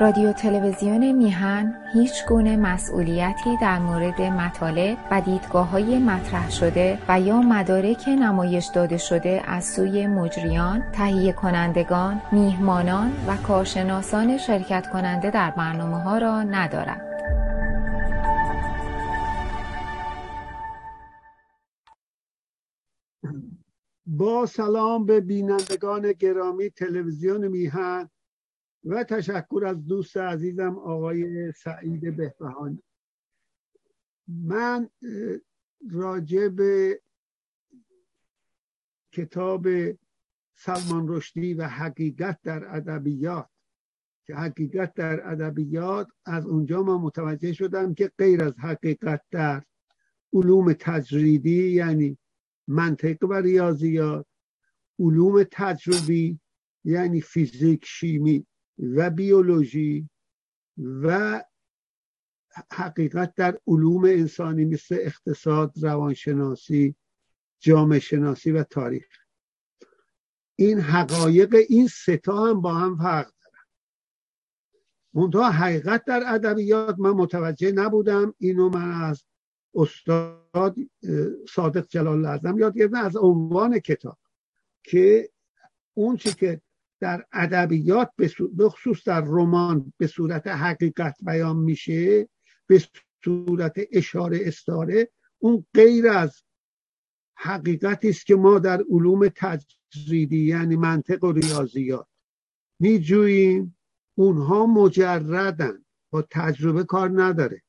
رادیو تلویزیون میهن هیچ گونه مسئولیتی در مورد مطالب و دیدگاه های مطرح شده و یا مدارک نمایش داده شده از سوی مجریان، تهیه کنندگان، میهمانان و کارشناسان شرکت کننده در برنامه ها را ندارد. با سلام به بینندگان گرامی تلویزیون میهن و تشکر از دوست عزیزم آقای سعید بهبهانی. من راجع به کتاب سلمان رشدی و حقیقت در ادبیات که حقیقت در ادبیات از اونجا ما متوجه شدم که غیر از حقیقت در علوم تجریدی یعنی منطق و ریاضیات علوم تجربی یعنی فیزیک شیمی. و بیولوژی و حقیقت در علوم انسانی مثل اقتصاد روانشناسی جامعه شناسی و تاریخ. این حقایق این ستا هم با هم فرق دارن. منتها حقیقت در ادبیات من متوجه نبودم. اینو من از استاد صادق جلال اعظم یاد گرفتم از عنوان کتاب که اون چی که در ادبیات به خصوص در رمان به صورت حقیقت بیان میشه به صورت اشاره استاره اون غیر از حقیقتی است که ما در علوم تجریدی یعنی منطق و ریاضیات میجوییم. اونها مجردن با تجربه کار نداره.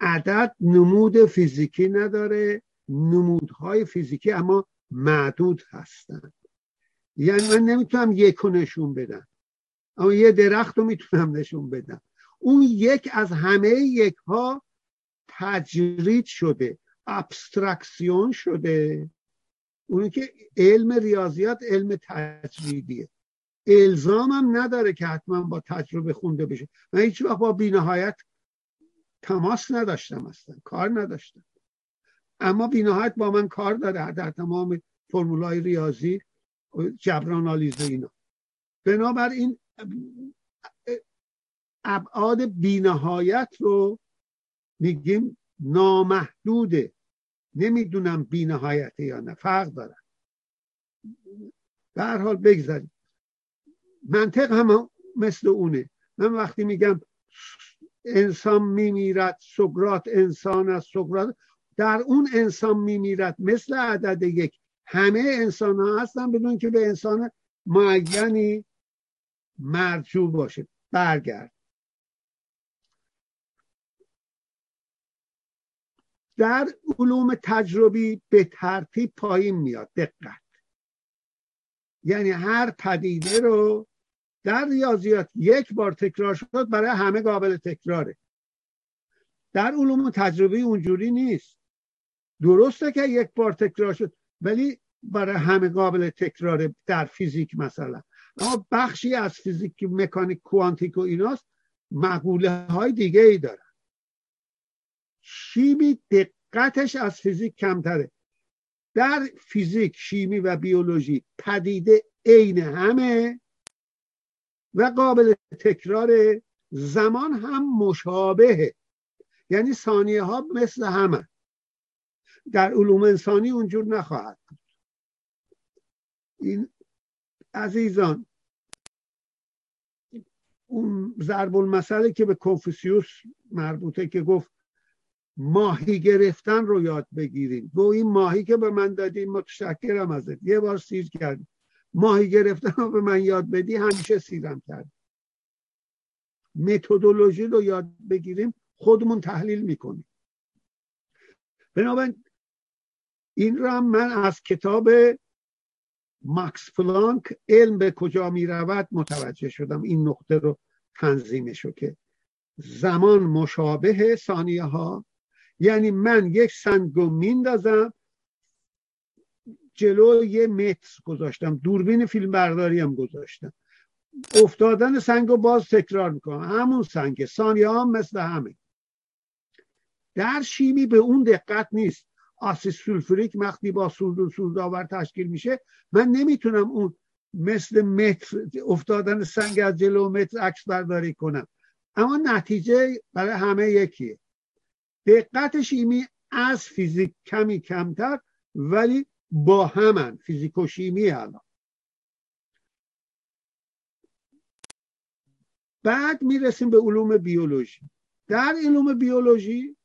عدد نمود فیزیکی نداره نمودهای فیزیکی اما معدود هستند یعنی من نمی‌تونم یک نشون بدم. اما یه درخت رو می‌تونم نشون بدم. اون یک از همه یک ها تجرید شده ابسترکسیون شده. اونی که علم ریاضیات علم تجریدیه. الزامم نداره که حتما با تجربه خونده بشه. من هیچ وقت با بینهایت تماس نداشتم اصلا کار نداشتم. اما بینهایت با من کار داره در تمام فرمولای ریاضی. جبران آلیزه اینا. بنابراین ابعاد بینهایت رو میگیم نامحدوده نمی‌دونم بینهایته یا نه فرق دارن در حال بگذاریم. منطق هم مثل اونه. من وقتی میگم انسان میمیرد سقرات انسان از سقرات در اون انسان میمیرد مثل عدد یک همه انسان ها هستن بدون که به انسان معینی مرجوع باشه. برگرد. در علوم تجربی به ترتیب پایین میاد. دقت. یعنی هر پدیده رو در ریاضیات یک بار تکرار شد برای همه قابل تکراره. در علوم تجربی اونجوری نیست. درسته که یک بار تکرار شد. ولی برای همه قابل تکرار در فیزیک مثلا. اما بخشی از فیزیک مکانیک کوانتیک و ایناست مقوله های دیگه ای دارن. شیمی دقتش از فیزیک کمتره. در فیزیک شیمی و بیولوژی پدیده عین همه و قابل تکرار زمان هم مشابهه. یعنی ثانیه ها مثل همه. در علوم انسانی اونجور نخواهد بود. این عزیزان اون ضرب المثلی که به کنفوسیوس مربوطه که گفت ماهی گرفتن رو یاد بگیریم. گو این ماهی که به من دادی متشکرم ازت. یه بار سیر کردی ماهی گرفتن رو به من یاد بدی همیشه سیرم کرد متدولوژی رو یاد بگیریم خودمون تحلیل می‌کنیم. بنابراین این را من از کتاب ماکس پلانک علم به کجا می رود متوجه شدم. این نقطه رو تنظیمشو که زمان مشابه ثانیه ها. یعنی من یک سنگ میندازم جلو یه متر گذاشتم. دوربین فیلم برداری هم گذاشتم. افتادن سنگ رو باز تکرار می‌کنم. همون سنگ. ثانیه ها مثل همه. در شیمی به اون دقت نیست. آسیس سولفوریک وقتی با سود و سودآور تشکیل میشه. من نمی‌تونم اون مثل متر افتادن سنگ از جلو متر عکس برداری کنم. اما نتیجه برای همه یکیه. دقت شیمی از فیزیک کمی کمتر ولی با همن. فیزیک و شیمی الان. بعد می‌رسیم به علوم بیولوژی. در علوم بیولوژی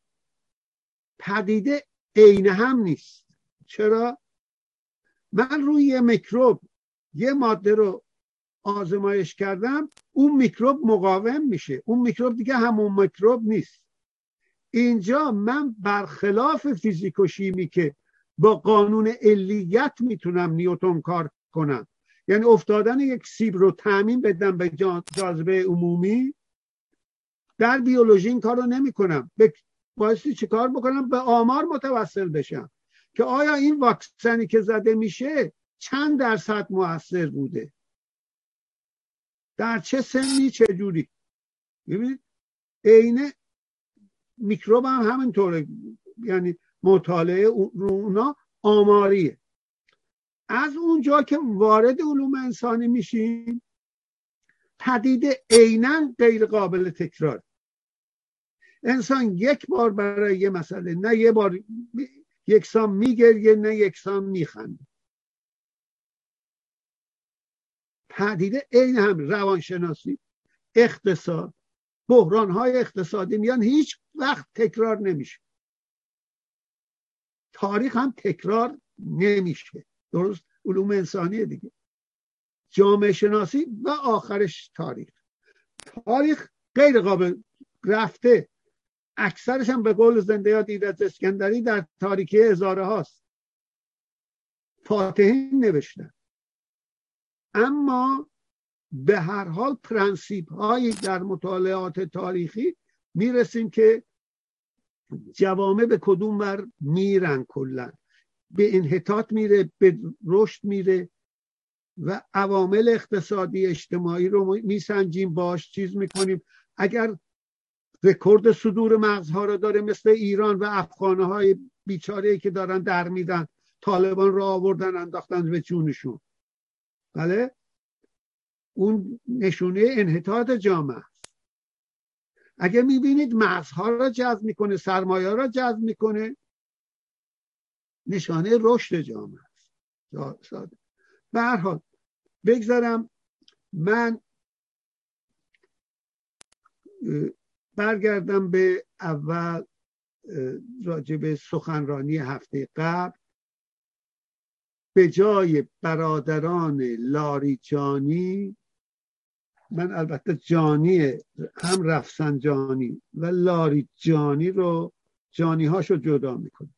پدیده عین هم نیست. چرا؟ من روی یه میکروب یه ماده رو آزمایش کردم اون میکروب مقاوم میشه. اون میکروب دیگه همون میکروب نیست. اینجا من برخلاف فیزیک و شیمی که با قانون علیت می‌تونم نیوتون کار کنم. یعنی افتادن یک سیب رو تعمین بدم به جاذبه عمومی در بیولوژی این کار رو نمی کنم بایستی چه کار بکنم؟ به آمار متوسل بشم. که آیا این واکسنی که زده میشه چند درصد موثر بوده؟ در چه سنی؟ چه جوری؟ ببینید عین میکروب هم همینطوره. یعنی مطالعه رو اونا آماریه. از اونجا که وارد علوم انسانی میشیم پدید عینا غیر قابل تکرار. انسان یک بار برای یه مسئله نه یه بار یکسان میگریه نه یکسان میخنده. پدیده عین هم روانشناسی اقتصاد بحران های اقتصادی میان هیچ وقت تکرار نمیشه. تاریخ هم تکرار نمیشه. درست؟ علوم انسانی دیگه. جامعه شناسی و آخرش تاریخ. تاریخ غیر قابل رفته اکثرش هم به قول زنده یاد اسکندری در تاریکی هزاره هاست. فاتحین نوشتن. اما به هر حال پرنسیپ هایی در مطالعات تاریخی می‌رسیم که جوامع به کدوم ور میرن کلا. به انحطاط میره به رشد میره و عوامل اقتصادی اجتماعی رو میسنجیم باش چیز می‌کنیم. اگر رکورد صدور مغزها رو داره مثل ایران و افغانه های بیچاره که دارن در میدن. طالبان رو آوردن انداختن به جونشون. بله؟ اون نشونه انحطاط جامعه است. اگه می‌بینید مغزها را جذب می‌کنه سرمایه را جذب می‌کنه نشانه رشد جامعه است. ساده. به حال بگذارم من برگردم به اول راجب سخنرانی هفته قبل. به جای برادران لاریجانی من البته جانی هم رفسن جانی و لاریجانی رو جانی هاشو جدا می‌کنم.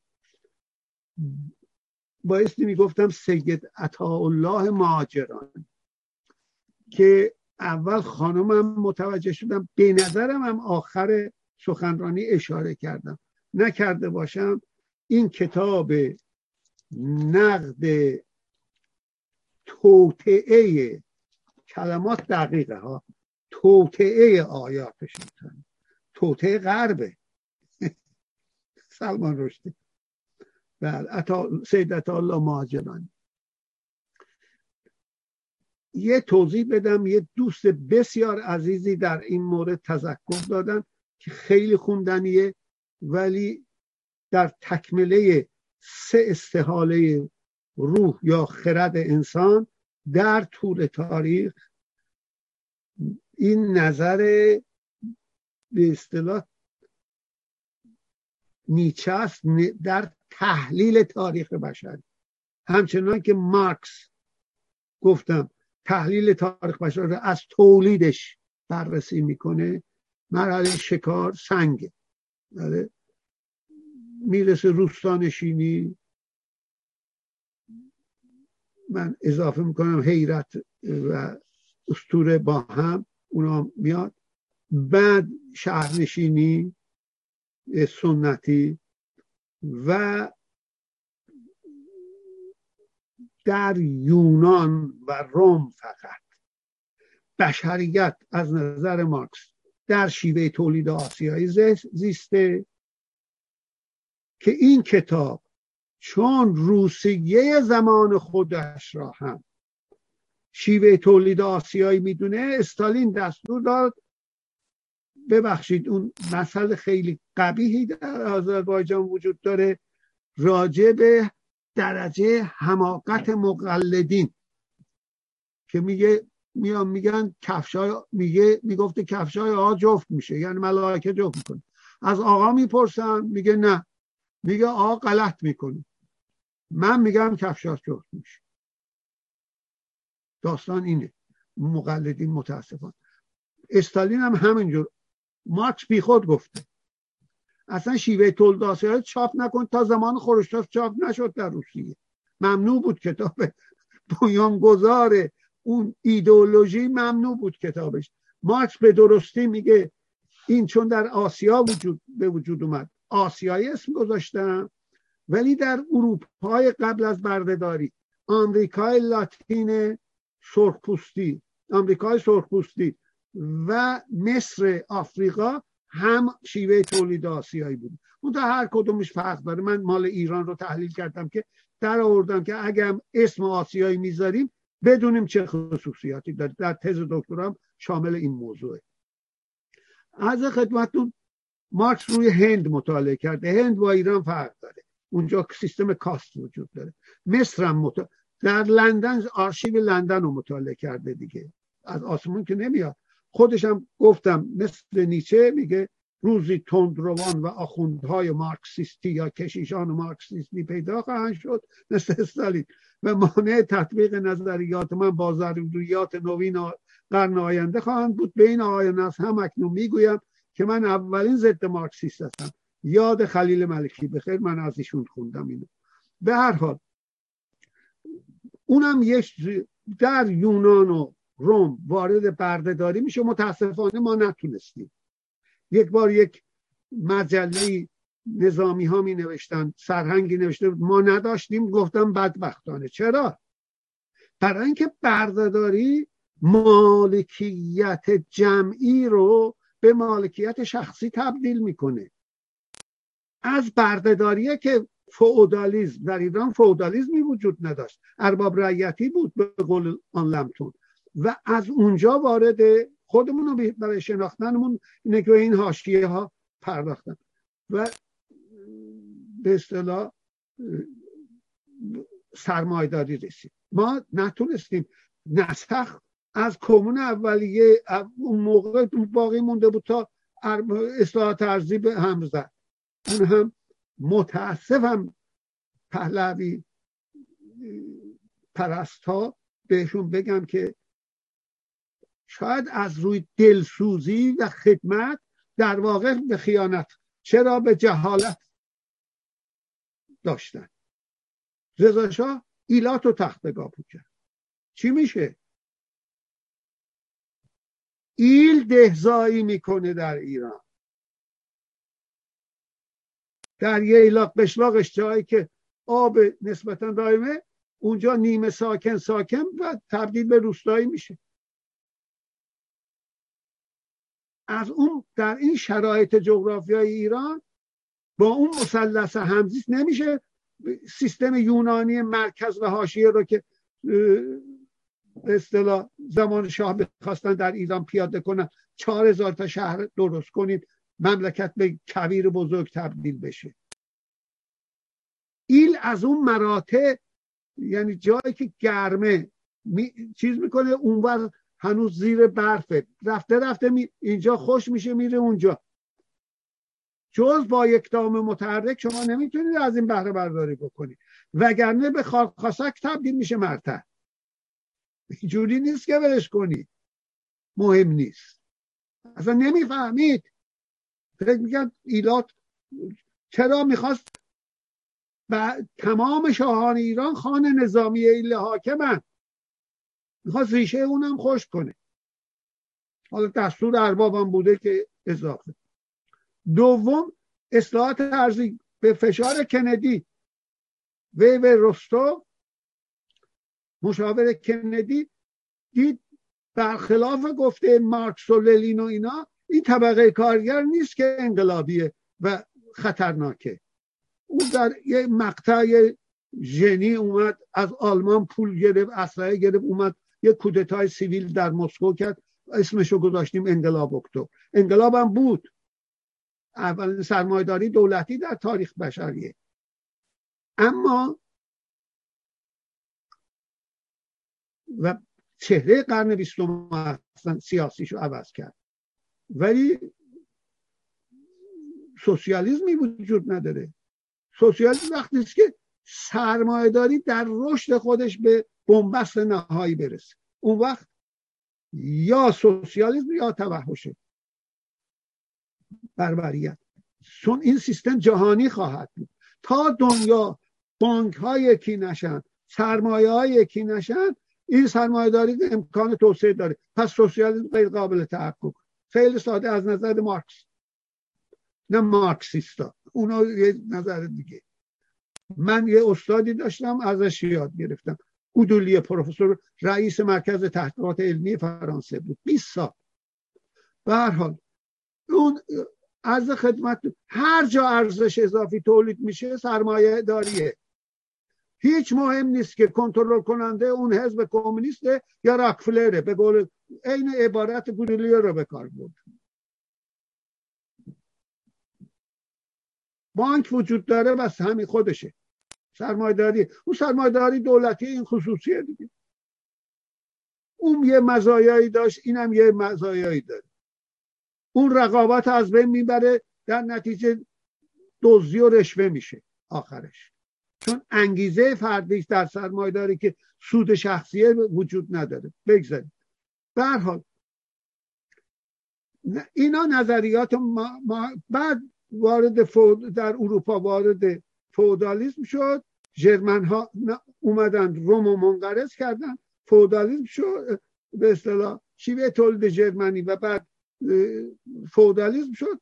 بایستی می‌گفتم سید الله ماجران که اول خانمم متوجه شدم. به نظرم هم آخر سخنرانی اشاره کردم. نکرده باشم این کتاب نقد توطعه کلمات دقیقه ها. توطعه آیاتش می‌تونم توطعه غربه. سلمان رشدی. بله سید الله مهاجرانی. یه توضیح بدم یه دوست بسیار عزیزی در این مورد تذکر دادن که خیلی خوندنیه ولی در تکمله سه استحاله روح یا خرد انسان در طول تاریخ این نظر به اصطلاح نیچه است در تحلیل تاریخ بشری همچنان که مارکس گفتم تحلیل تاریخ بشر از تولیدش بررسی می‌کنه. مرحله شکار سنگ بله. می‌رسه روستانشینی من اضافه می‌کنم حیرت و استوره با هم اونا میاد. بعد شهرنشینی سنتی و در یونان و روم فقط. بشریت از نظر مارکس در شیوه تولید آسیایی زیسته که این کتاب چون روسیه زمان خودش را هم شیوه تولید آسیایی می‌دونه استالین دستور داد. ببخشید اون مسئله خیلی قبیهی در آذربایجان وجود داره. راجع به درجه حماقت مقلدین. که میگه میان میگن کفشای میگه می‌گفته کفشای آقا جفت میشه. یعنی ملائکه جفت می‌کنه. از آقا می‌پرسن میگه نه. میگه آقا غلط می‌کنه من میگم کفشاش جفت میشه. داستان اینه. مقلدین متاسفان استالین هم همینجور. مارکس بیخود گفته. اصلا شیوه تولید آسیایی چاپ نکن تا زمان خروشچاف چاپ نشد در روسیه ممنوع بود کتاب بنیانگذار اون ایدئولوژی ممنوع بود کتابش. مارکس به درستی میگه این چون در آسیا وجود به وجود اومد. آسیایی اسم گذاشتم ولی در اروپای قبل از بردهداری آمریکای لاتین سرخپوستی آمریکای سرخپوستی و مصر آفریقا هم شیوه تولید آسیایی بود. اون هر کدومش فرق داره. من مال ایران رو تحلیل کردم که در آوردم که اگر اسم آسیایی می‌ذاریم بدونیم چه خصوصیاتی داره. در تز دکترام شامل این موضوعه. از خدمتتون مارکس روی هند مطالعه کرده. هند با ایران فرق داره. اونجا سیستم کاست وجود داره. مصر هم در لندن آرشیو لندن رو مطالعه کرده دیگه. از آسمون که نمیاد. خودشم گفتم مثل نیچه میگه روزی تندروان و آخوندهای مارکسیستی یا کشیشان مارکسیستی پیدا خواهند شد مثل استالین. و مانع تطبیق نظریات من با ضروریات نوین قرن آینده خواهند بود. به این آقایان از هم اکنون می‌گویم که من اولین ضد مارکسیست هستم. یاد خلیل ملکی بخیر من از ایشون خوندم اینو. به هر حال اونم یک در یونان و روم وارد بردهداری میشه متاسفانه ما نتونستیم. یک بار یک مجله نظامی ها می نوشتن سرهنگی نوشته ما نداشتیم گفتم بدبختانه. چرا؟ برای اینکه بردهداری مالکیت جمعی رو به مالکیت شخصی تبدیل می‌کنه. از بردهداریه که فئودالیسم در ایران فئودالیسمی وجود نداشت. ارباب رعیتی بود به قول آن لمتون. و از اونجا وارد خودمون رو برای شناختنمون اینه که این حاشیه ها پرداختن. و به اصطلاح سرمایداری رسید. ما نتونستیم. نسخ از کمون اولیه اون موقع باقی مونده بود تا اصلاحات ارزی به هم زد. اون هم متاسفم پهلوی پرست ها بهشون بگم که شاید از روی دلسوزی و خدمت در واقع به خیانت. چرا به جهالت داشتن؟ رضا شاه ایلات و تختگاه بود کرد چی میشه؟ ایل دهزایی می‌کنه در ایران. در یه ایلاق بشلاقش جایی که آب نسبتا دائمه اونجا نیمه ساکن ساکن و تبدیل به روستایی میشه. از اون در این شرایط جغرافیای ایران با اون مثلث همزیست نمیشه سیستم یونانی مرکز و حاشیه رو که اصطلاح زمان شاه بخواستن در ایران پیاده کنن چهار هزار تا شهر درست کنید مملکت به کویر بزرگ تبدیل بشه. ایل از اون مراتع یعنی جایی که گرمه چیز می‌کنه اونور هنوز زیر برفه. رفته رفته می... اینجا خوش میشه میره اونجا. جز با یک دام متحرک شما نمی‌تونید از این بهره برداری بکنید وگرنه به خاک تبدیل میشه مرتع. جوری نیست که برش کنید مهم نیست. اصلا نمی‌فهمید. فکر میگن ایلات چرا می‌خواست؟ و تمام شاهان ایران خانه نظامی ایل حاکمن. می‌خواست ریشه اونم خوش کنه. حالا دستور اربابم بوده که اضافه. دوم اصلاحات ارزی به فشار کندی. و و رستو مشاور کندی دید برخلاف گفته مارکس و للین و اینا این طبقه کارگر نیست که انقلابیه و خطرناکه. او در یه مقطع ژنی اومد از آلمان پول گرفت اسلحه گرفت اومد یک کودتای سیویل در مسکو کرد اسمشو گذاشتیم انقلاب اکتبر. انقلاب بود. اولین سرمایداری دولتی در تاریخ بشریه. اما و چهره قرن بیستم اصلا سیاسیشو عوض کرد. ولی سوسیالیزمی وجود نداره. سوسیالیسم وقتی که سرمایهداری در رشد خودش به بنبست نهایی برسه. اون وقت یا سوسیالیسم یا توحشه بربریت چون این سیستم جهانی خواهد بود. تا دنیا بانک های یکی نشن سرمایه های یکی نشن این سرمایه داری امکان توسعه داره. پس سوسیالیسم غیر قابل تحقق. خیلی ساده از نظر مارکس. نه مارکسیستا. اونا یه نظر دیگه. من یه استادی داشتم ازش یاد گرفتم. گودولی پروفسور رئیس مرکز تحقیقات علمی فرانسه بود. 20 سال. به حال اون از خدمت هر جا ارزش اضافی تولید میشه سرمایه داریه. هیچ مهم نیست که کنترل کننده اون حزب کمونیسته یا راکفلره به قول عین عبارت گودولی رو به کار بود بانک وجود داره بس همین خودشه. سرمایداری اون سرمایداری دولتی این خصوصیه دیگه. اون یه مزایایی داشت اینم یه مزایایی داره. اون رقابت از بین می‌بره در نتیجه دزدی و رشوه میشه آخرش. چون انگیزه فردیش در سرمایداری که سود شخصیه وجود نداره. بگذارید به حال اینا نظریات ما, ما بعد وارد در اروپا وارد فودالیسم شد جرمن ها اومدن روم و منقرض کردن فودالیسم شد به اصطلاح شیوه تولید جرمنی و بعد فودالیسم شد.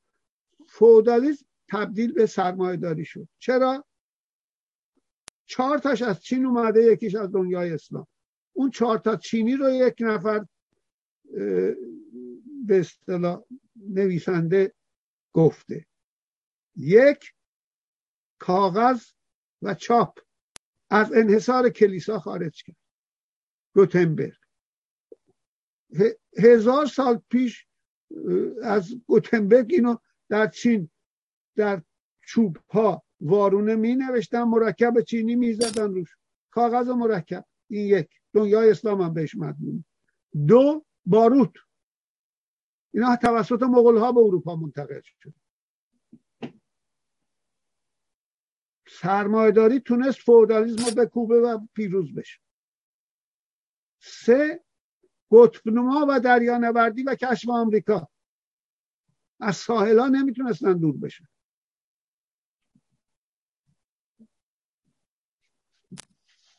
فودالیسم تبدیل به سرمایه داری شد. چرا؟ چهار تاش از چین اومده یکیش از دنیای اسلام. اون چهار تا چینی رو یک نفر به اصطلاح نویسنده گفته. یک کاغذ و چاپ از انحصار کلیسا خارج کرد. گوتنبرگ. هزار سال پیش از گوتنبرگ اینو در چین در چوب ها وارونه می نوشتن مرکب چینی می زدن روش. کاغذ و مرکب. این یک. دنیای اسلام هم بهش مدمون دو باروت. اینا توسط مغول ها به اروپا منتقل شد. سرمایداری تونست فودالیزم رو بکوبه و پیروز بشه. سه قطبنما و دریانوردی و کشف آمریکا. از ساحلا نمی‌تونستن دور بشن.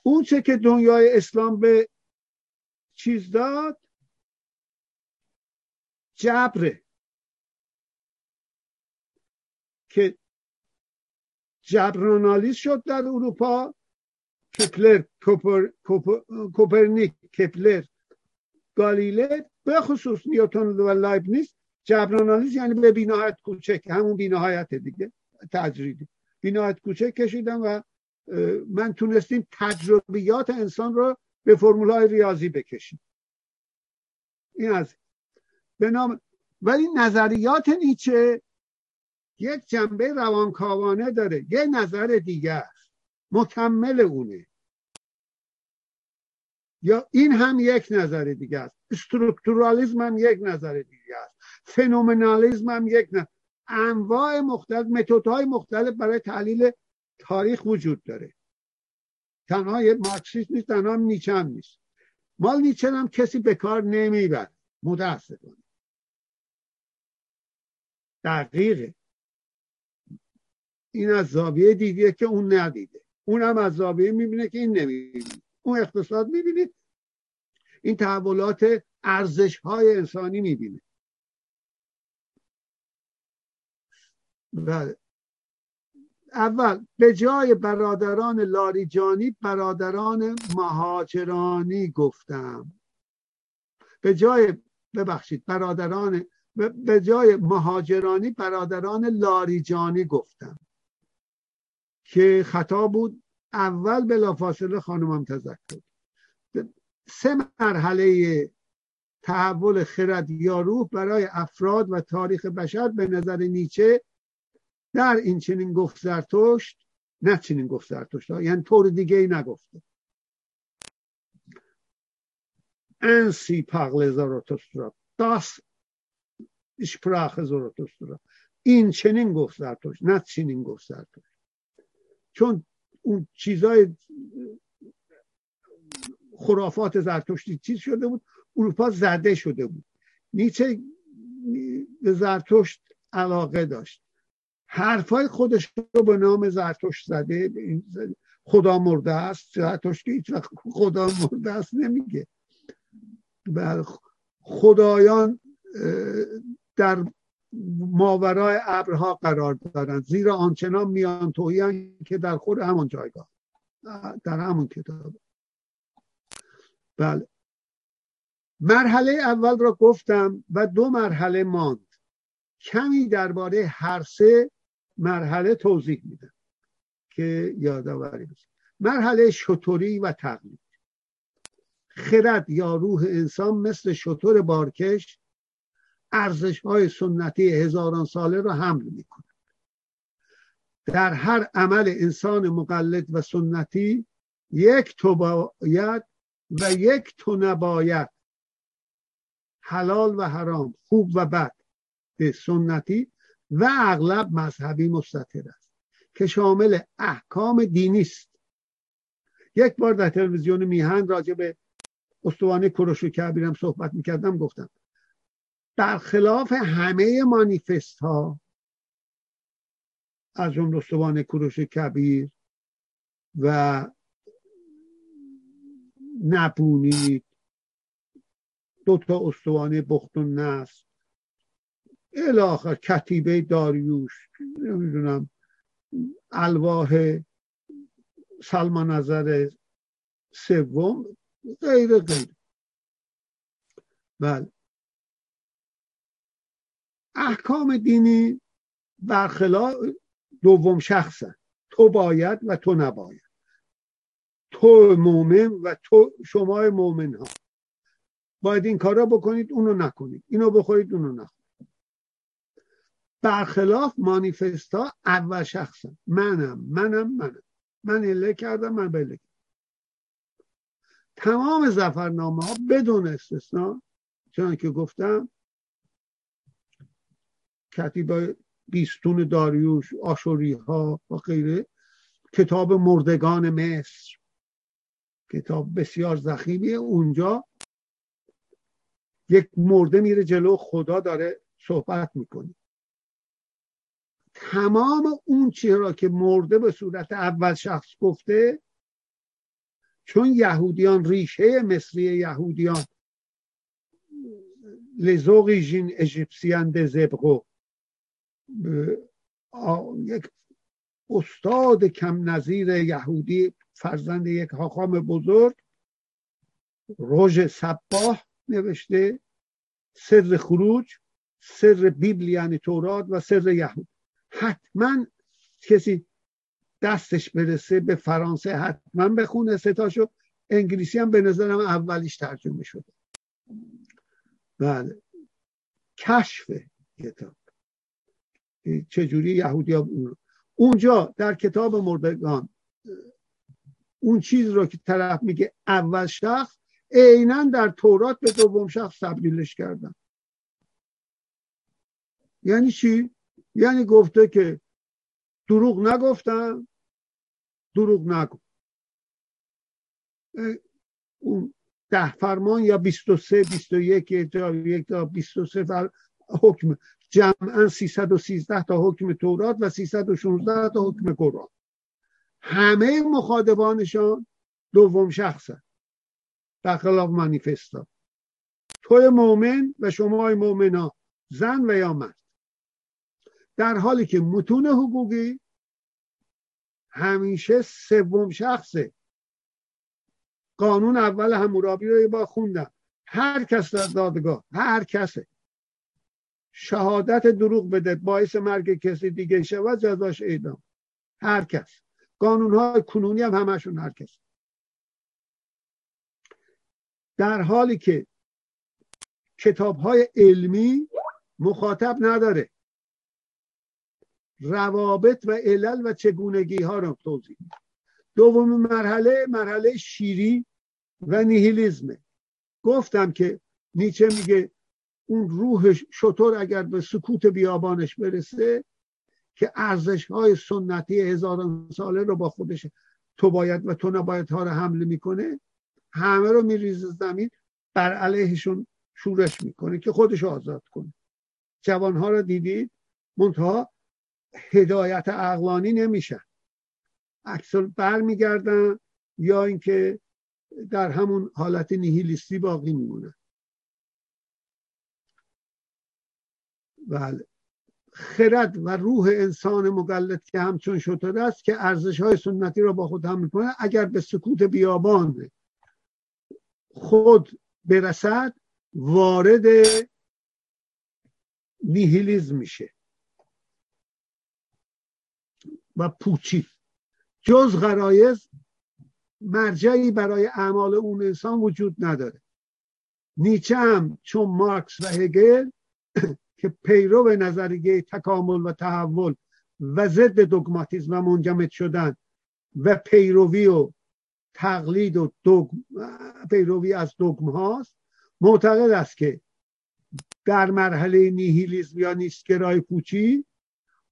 اون چه که دنیای اسلام به چیز داد جبره. که جبرانالیز شد در اروپا. کپلر کوپرنیک کپلر گالیله به خصوص نیوتن و لایبنیز. جبرانالیز یعنی به بیناهت کوچک همون بینهایت دیگه تجریدی بینهایت کوچک کشیدم و من تونستیم تجربیات انسان رو به فرمولای ریاضی بکشیم. این از به نام ولی نظریات نیچه یک جنبه روانکاوانه داره. یه نظر دیگه است. مکمل اونه. یا این هم یک نظر دیگه است. استرکتورالیزم هم یک نظر دیگه است. فنومنالیزم هم یک نظر. انواع مختلف متدهای مختلف برای تحلیل تاریخ وجود داره. تنها یه مارکسیست نیست تنها نیچه هم نیست. مال نیچه هم کسی به کار نمی‌بره. متاسفانه. دقیقه. این از زاویه دیدیه که اون ندیده. اون هم از زاویه می‌بینه که این نمی‌بینه. اون اقتصاد می‌بینید این تحولات ارزش های انسانی می‌بینه. بله. اول به جای برادران لاریجانی برادران مهاجرانی گفتم. به جای ببخشید برادران به جای مهاجرانی برادران لاریجانی گفتم. که خطا بود اول بلافاصله خانمم تذکر سه مرحله تحول خرد یا روح برای افراد و تاریخ بشر به نظر نیچه در این چنین گفت زرتشت نه چنین گفت زرتشت یعنی طور دیگه ای نگفته. انسی پاغل زاراتوسترا داس اشپراخ زاراتوسترا این چنین گفت زرتشت نه چنین گفت زرتشت چون اون چیزای خرافات زرتشتی چیز شده بود اروپا زده شده بود. نیچه به زرتشت علاقه داشت. حرفای خودش رو به نام زرتشت زده خدا مرده است زرتشت که خدا مرده است نمیگه. بله، خدایان در ماورای ابرها قرار دارند. زیرا آنچنان میان تویان که در خود همون جایگاه در همون کتاب. بله. مرحله اول را گفتم و دو مرحله ماند. کمی درباره هر سه مرحله توضیح میدم که یادآوری بشه. مرحله شطوری و تقلید. خرد یا روح انسان مثل شطور بارکش ارزش های سنتی هزاران ساله را حمل می کند در هر عمل انسان مقلد و سنتی یک تو باید و یک تو نباید. حلال و حرام خوب و بد به سنتی و اغلب مذهبی مستطر است که شامل احکام دینی است. یک بار در تلویزیون میهن راجع به استوانه کروش و کبیرم صحبت می‌کردم گفتم در خلاف همه مانیفست ها از جمله استوانه کروش کبیر و نپونید دو تا استوانه بخت و نست الاخر کتیبه داریوش نمی‌دونم الواح سلمان نظر سوم غیر غیر. بله. احکام دینی برخلاف دوم شخصن تو باید و تو نباید. تو مؤمن و تو شما مؤمن ها باید این کارا بکنید اونو نکنید. اینو بخورید اونو نخورید. برخلاف مانیفستا اول شخصم منم منم منم. من اله کردم من بله تمام زفرنامه ها بدون استثنا چون که گفتم کتیبه بیستون داریوش آشوری ها و غیره. کتاب مردگان مصر. کتاب بسیار زخیمیه اونجا یک مرده میره جلو خدا داره صحبت می‌کنه. تمام اون چیه را که مرده به صورت اول شخص گفته چون یهودیان ریشه مصری یهودیان لزوقی جین اژیپسیان زبقو یک استاد کم نظیر یهودی فرزند یک حاخام بزرگ روژ سباه نوشته سر خروج سر بیبل یعنی تورات و سر یهود. حتما کسی دستش برسه به فرانسه حتما بخونه ستاشو. انگلیسی هم به نظرم اولیش ترجمه شده. بله. کشف کتاب چجوری یهودی ها اونجا در کتاب مردگان اون چیز رو که طرف میگه اول شخص عینا در تورات به دوم شخص تبدیلش کردن. یعنی چی؟ یعنی گفته که دروغ نگفتم دروغ نگو. اون ده فرمان یا 23 21 یک تا 23 فر حکم. جمعا 313 تا حکم تورات و 316 تا حکم قرآن. همه مخاطبانشان دوم شخصن. در خلاف مانیفستا. توی مؤمن و شما مؤمنا زن و یا مرد. در حالی که متون حقوقی همیشه سوم شخصه. قانون اول همورابی رو با خوندم هر کس در دادگاه هر کسه. شهادت دروغ بده باعث مرگ کسی دیگه شود جزاش اعدام هر کس. قانون های کنونی هم همشون هر کس. در حالی که کتاب های علمی مخاطب نداره. روابط و علل و چگونگی ها رو توضیح دوم مرحله مرحله شیری و نیهیلیزمه. گفتم که نیچه میگه اون روح شطور اگر به سکوت بیابانش برسه که ارزش های سنتی هزاران ساله رو با خودش تو باید و تو نباید ها رو حمله می‌کنه همه رو میریزه زمین بر علیهشون شورش می‌کنه که خودش آزاد کنه. جوانها رو دیدید؟ منتها هدایت اقلانی نمیشن. اکثر برمیگردن یا اینکه در همون حالت نیهیلیستی باقی میمونن. بله. خرد و روح انسان مگلد که همچون شطور است که ارزش های سنتی را با خود هم می‌کنه اگر به سکوت بیابان خود برسد وارد نیهیلیزم میشه و پوچی. جز غرایز مرجعی برای اعمال اون انسان وجود نداره. نیچه هم چون مارکس و هگل که پیرو نظریه تکامل و تحول و ضد دگماتیزم و منجمد شدن و پیروی و تقلید و دگم پیروی از دگم هاست معتقد است که در مرحله نیهیلیزم یا نیستگرای پوچی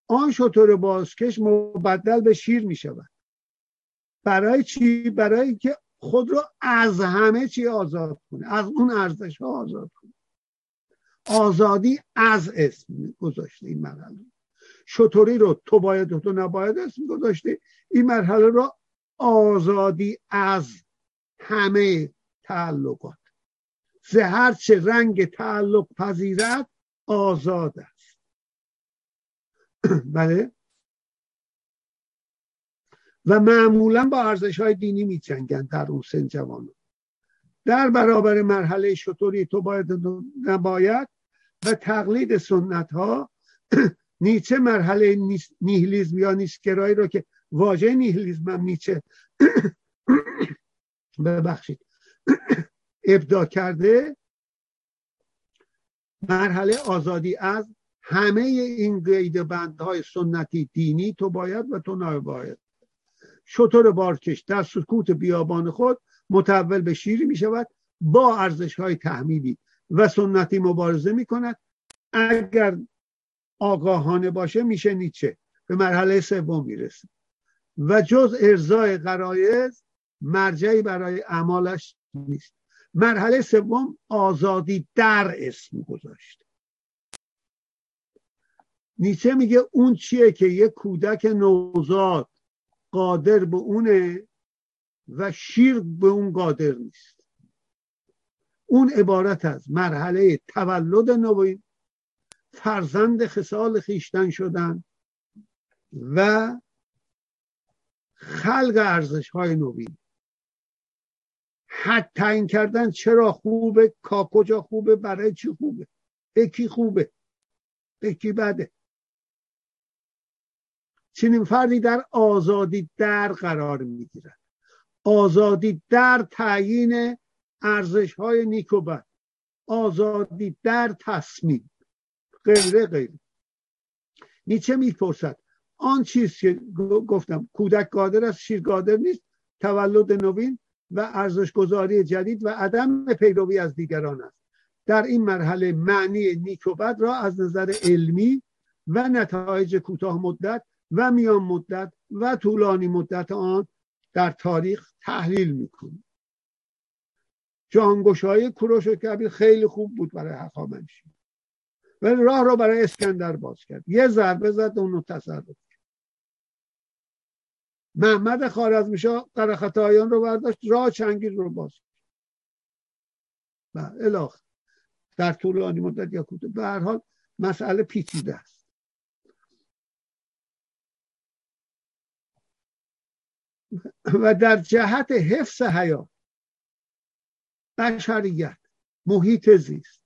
آن شطور بازکش مبدل به شیر می شود برای چی؟ برای که خود رو از همه چی آزاد کنه از اون ارزش ها آزاد آزادی از اسم گذاشته این مرحله. شطوری رو تو باید تو نباید اسم گذاشته این مرحله رو آزادی از همه تعلقات. زهر چه رنگ تعلق پذیرد آزاد است. بله. و معمولا با ارزش های دینی می جنگن در اون سن جوانان. در برابر مرحله شطوری تو باید نباید و تقلید سنت ها نیچه مرحله نیهلیزم یا نیستگرایی رو که واژه نیهلیزم هم نیچه ببخشید ابدا کرده مرحله آزادی از همه این قید بندهای سنتی دینی تو باید و تو نباید. شطور بارکش در سکوت بیابان خود متول به شیری می شود با ارزش های تحمیلی و سنتی مبارزه می کند اگر آگاهانه باشه میشه نیچه به مرحله سوم می‌رسه. و جز ارزای قرایز مرجعی برای اعمالش نیست. مرحله سوم آزادی در اسم گذاشته نیچه میگه اون چیه که یه کودک نوزاد قادر به اونه و شیر به اون قادر نیست. اون عبارت از مرحله تولد نوین فرزند خصال خیشتن شدن و خلق ارزش های نوین حد تعیین کردن چرا خوبه کا کجا خوبه برای چی خوبه به کی خوبه به کی بده. چنین فردی در آزادی در قرار می‌گیرد. آزادی در تعیین ارزش های نیک و بد. آزادی در تصمیم. غیره غیره. نیچه می‌پرسد آن چیز که گفتم کودک قادر است شیر قادر نیست تولد نوین و ارزش گذاری جدید و عدم پیروی از دیگران است. در این مرحله معنی نیک و بد را از نظر علمی و نتایج کوتاه مدت و میان مدت و طولانی مدت آن تاریخ تحلیل می‌کنیم جانگوشای کوروش کبیر خیلی خوب بود برای هخامنشی. ولی راه رو برای اسکندر باز کرد. یه ضربه زد اونو تصرف محمد خارزمیشا قرخطایان رو برداشت راه چنگیز رو باز کرد. بله، الاخ در طولانی مدت یا کوتاه به هر حال مسئله پیچیده است. و در جهت حفظ حیات بشریت محیط زیست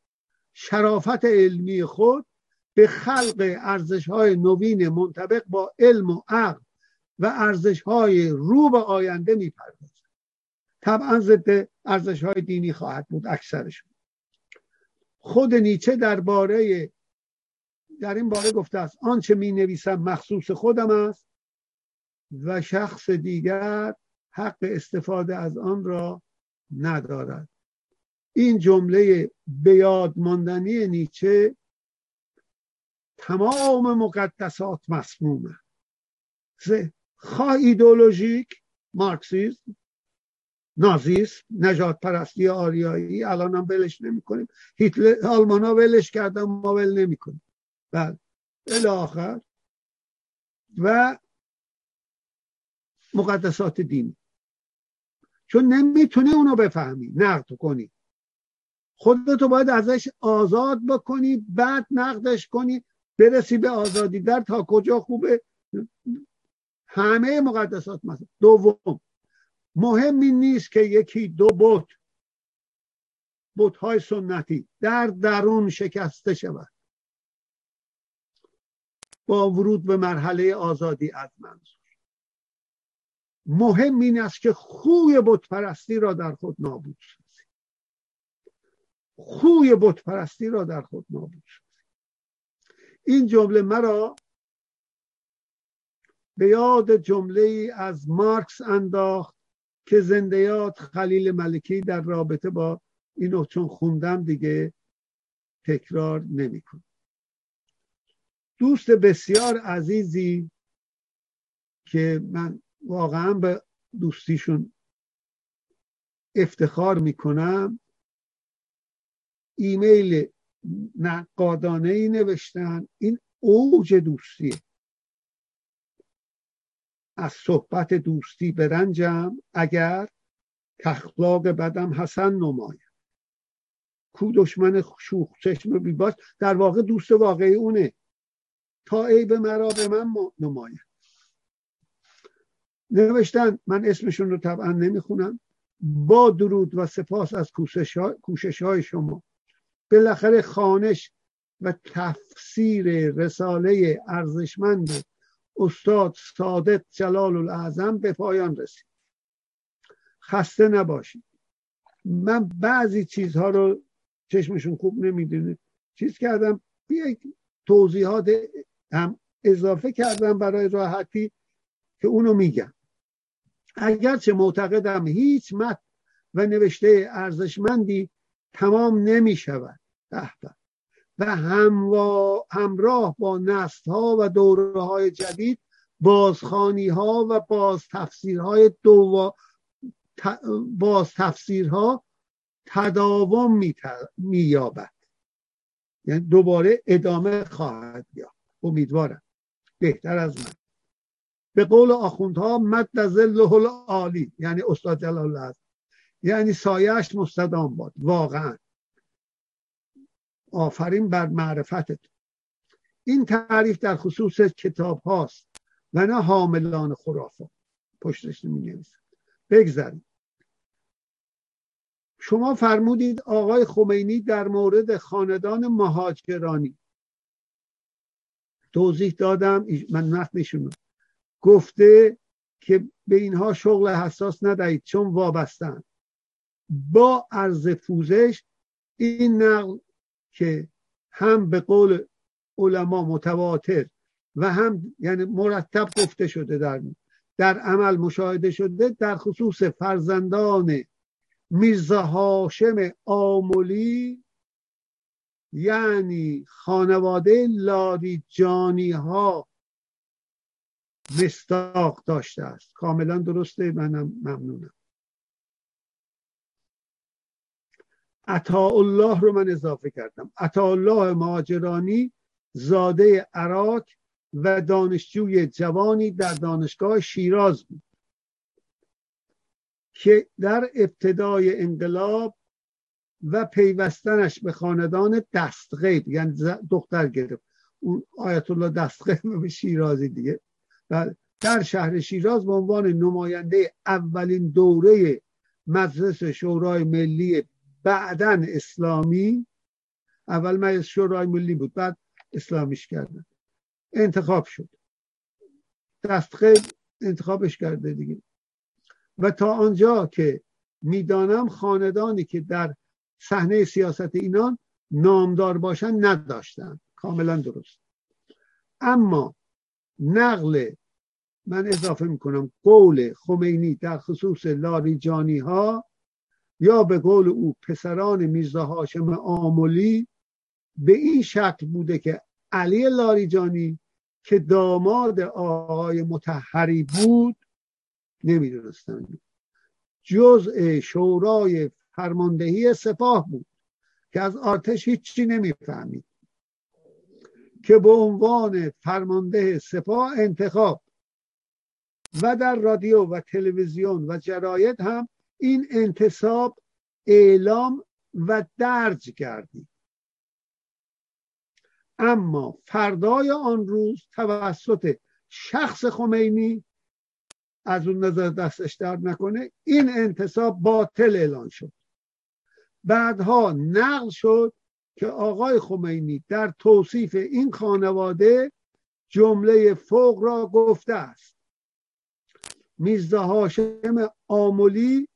شرافت علمی خود به خلق ارزش های نوین منطبق با علم و عقل و ارزش های رو به آینده می‌پردازد. طبعا ضد ارزش های دینی خواهد بود اکثرشون خود نیچه درباره در این باره گفته است آنچه می نویسم مخصوص خودم است. و شخص دیگر حق استفاده از آن را ندارد. این جمله به یاد ماندنی نیچه تمام مقدسات مسمومه. خواه ایدولوژیک مارکسیسم نازیسم نجات پرستی آریایی الان هم ولش نمی کنیم هیتلر آلمان ها ولش کردن ما ول نمی کنیم بعد آخر. و مقدسات دینی چون نمی‌تونه اونو بفهمی. نقد کنی. خودتو باید ازش آزاد بکنی بعد نقدش کنی برسی به آزادی در تا کجا خوبه. همه مقدسات مثلا. دوم مهم نیست که یکی دو بت بت های سنتی در درون شکسته شود. با ورود به مرحله آزادی از منظور. مهم این است که خوی بت پرستی را در خود نابود سازی خوی بت پرستی را در خود نابود سازی این جمله مرا به یاد جمله ای از مارکس انداخت که زندیات خلیل ملکی در رابطه با اینو چون خوندم دیگه تکرار نمی‌کنم دوست بسیار عزیزی که من واقعا به دوستیشون افتخار می‌کنم. ایمیل نقادانه ای نوشتن. این اوج دوستیه از صحبت دوستی برنجم. اگر تخلاق بدم حسن نمایم کو دشمن شوخ چشم بیباش در واقع دوست واقعی اونه. تا عیب مرا به من نماید. نوشتن من اسمشون رو طبعا نمی‌خونم. با درود و سپاس از کوشش های شما. بالاخره خانش و تفسیر رساله ارزشمند استاد صادق جلال الاعظم به پایان رسید. خسته نباشید. من بعضی چیزها رو چشمشون خوب نمی‌دونه چیز کردم یک توضیحات هم اضافه کردم برای راحتی که اونو میگم. اگرچه معتقدم هیچ متن و نوشته ارزشمندی تمام نمی شود و همراه با نست ها و دوره های جدید بازخانی ها و باز تفسیرهای دو باز تفسیرها تداوم می یابد یعنی دوباره ادامه خواهد یافت. امیدوارم. بهتر از من. به قول آخوندها مد ظله العالی. یعنی استاد جلال الله یعنی سایش مستدام باد. واقعا. آفرین بر معرفتت. این تعریف در خصوص کتاب هاست و نه حاملان خرافات پشتش می نویسد بگذاریم. شما فرمودید آقای خمینی در مورد خاندان مهاجرانی. توضیح دادم. من نقلشون گفته که به اینها شغل حساس ندهید چون وابستن با عرض پوزش این نقل که هم به قول علما متواتر و هم یعنی مرتب گفته شده در در عمل مشاهده شده در خصوص فرزندان میرزا هاشم آمولی یعنی خانواده لاریجانی ها مستاق داشته است. کاملا درسته منم ممنونم. عطا الله رو من اضافه کردم. عطا الله مهاجرانی زاده عراق و دانشجوی جوانی در دانشگاه شیراز بود. که در ابتدای انقلاب و پیوستنش به خاندان دستغیب یعنی دختر گرفت. اون آیت الله دستغیب به شیرازی دیگه. و در شهر شیراز به عنوان نماینده اولین دوره مجلس شورای ملی بعدا اسلامی اول مجلس شورای ملی بود بعد اسلامیش کردن. انتخاب شد. دستخیل انتخابش کرده دیگه. و تا آنجا که می‌دانم خاندانی که در صحنه سیاست اینان نامدار باشن نداشتن. کاملا درست. اما نقل من اضافه می‌کنم قول خمینی در خصوص لاریجانی ها یا به قول او پسران میرزا هاشم آمولی به این شکل بوده که علی لاریجانی که داماد آقای متحری بود نمی‌دونستن جزء شورای فرماندهی سپاه بود که از آتش هیچی نمی‌فهمید. که به عنوان فرمانده سپاه انتخاب و در رادیو و تلویزیون و جراید هم این انتصاب اعلام و درج کردید اما فردای آن روز توسط شخص خمینی از اون نظر دستش درد نکنه این انتصاب باطل اعلان شد. بعدها نقل شد که آقای خمینی در توصیف این خانواده جمله فوق را گفته است. میرزا هاشم آمولی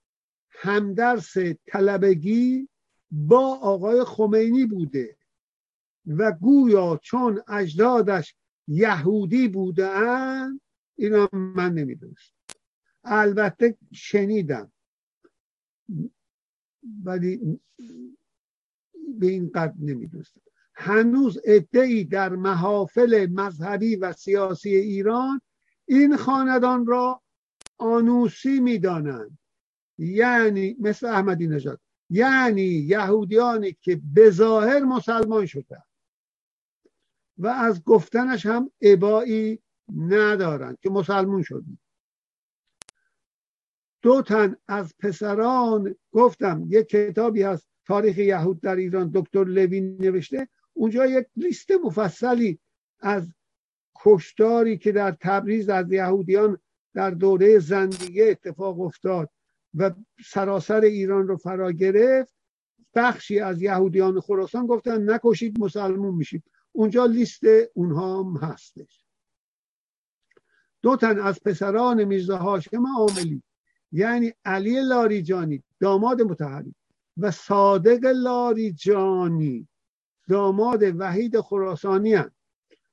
همدرس طلبگی با آقای خمینی بوده و گویا چون اجدادش یهودی بودن اینا من نمی‌دونست البته شنیدم. ولی به این قدر نمی‌دونستم هنوز ادعی در محافل مذهبی و سیاسی ایران این خاندان را آنوسی می‌دانند. یعنی مثل احمدی نژاد یعنی یهودیانی که به ظاهر مسلمان شدن و از گفتنش هم ابایی ندارند که مسلمون شدن دو تن از پسران گفتم یک کتابی از تاریخ یهود در ایران دکتر لوین نوشته اونجا یک لیست مفصلی از کشتاری که در تبریز از یهودیان در دوره زندگی اتفاق افتاد و سراسر ایران رو فرا گرفت. بخشی از یهودیان خراسان گفتن نکشید مسلمون میشید اونجا لیست اونها هم هستش. دو تن از پسران میرزا هاشم عاملی یعنی علی لاریجانی داماد متحری و صادق لاریجانی داماد وحید خراسانی هن.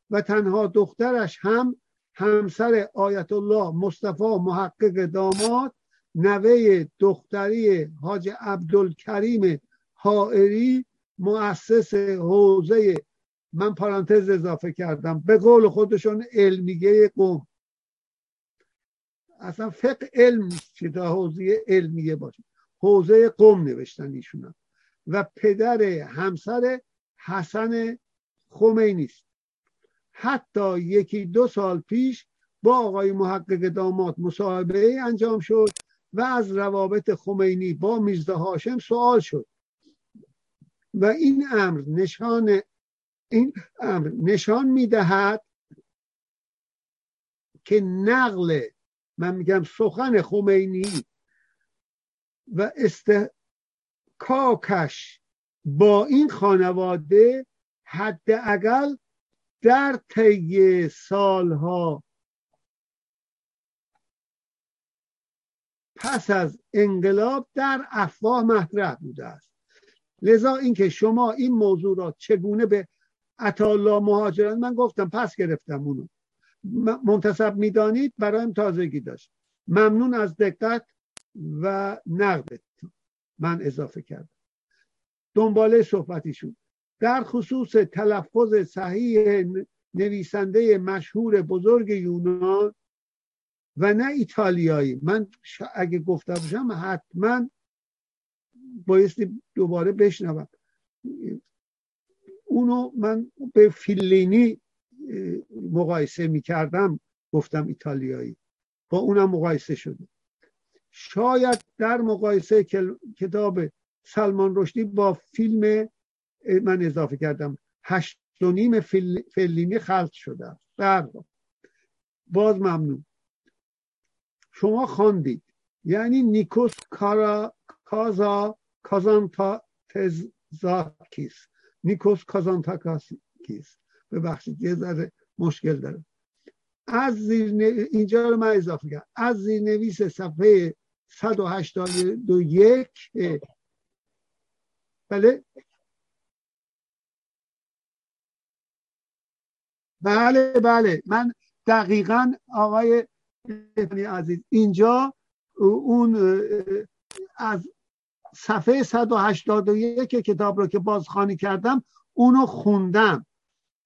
و تنها دخترش هم همسر آیت الله مصطفی محقق داماد نوه دختری حاج عبدالکریم حائری مؤسس حوزه من پرانتز اضافه کردم به قول خودشون علمیه قوم. اصلا فقه علم نیست که تا حوزه علمیه باشه. حوزه قوم نوشتن ایشون و پدر همسر حسن خمینی است. حتی یکی دو سال پیش با آقای محقق داماد مصاحبه انجام شد و از روابط خمینی با میرزا هاشم سوال شد. و این امر نشان این امر نشان می‌دهد که نقل من میگم سخن خمینی و استکاکش با این خانواده حداقل در طی سالها پس از انقلاب در افواه مطرح بوده است. لذا اینکه شما این موضوع را چگونه به عطالا مهاجران من گفتم پس گرفتم اونو. منتصب می‌دانید برایم تازگی داشت. ممنون از دقت. و نقدت من اضافه کردم. دنباله صحبتیشون. در خصوص تلفظ صحیح نویسنده مشهور بزرگ یونان و نه ایتالیایی. من اگه گفته باشم حتما بایستی دوباره بشنوم. اونو من به فیلینی مقایسه می‌کردم گفتم ایتالیایی. با اونم مقایسه شده. شاید در مقایسه کتاب سلمان رشدی با فیلم من اضافه کردم هشت و نیم فلینی خلط شده در باز ممنون. شما خواندید. یعنی نیکوس کارا کازا کازانتا تزاکیس نیکوس کازانتاکیس ببخشید یه ذره مشکل داره. از زیر اینجا رو من اضافه کرد از زیرنویس صفحه 181 بله. بله بله. من دقیقا آقای عزیز اینجا اون از صفحه 181 کتاب رو که بازخوانی کردم اونو خوندم.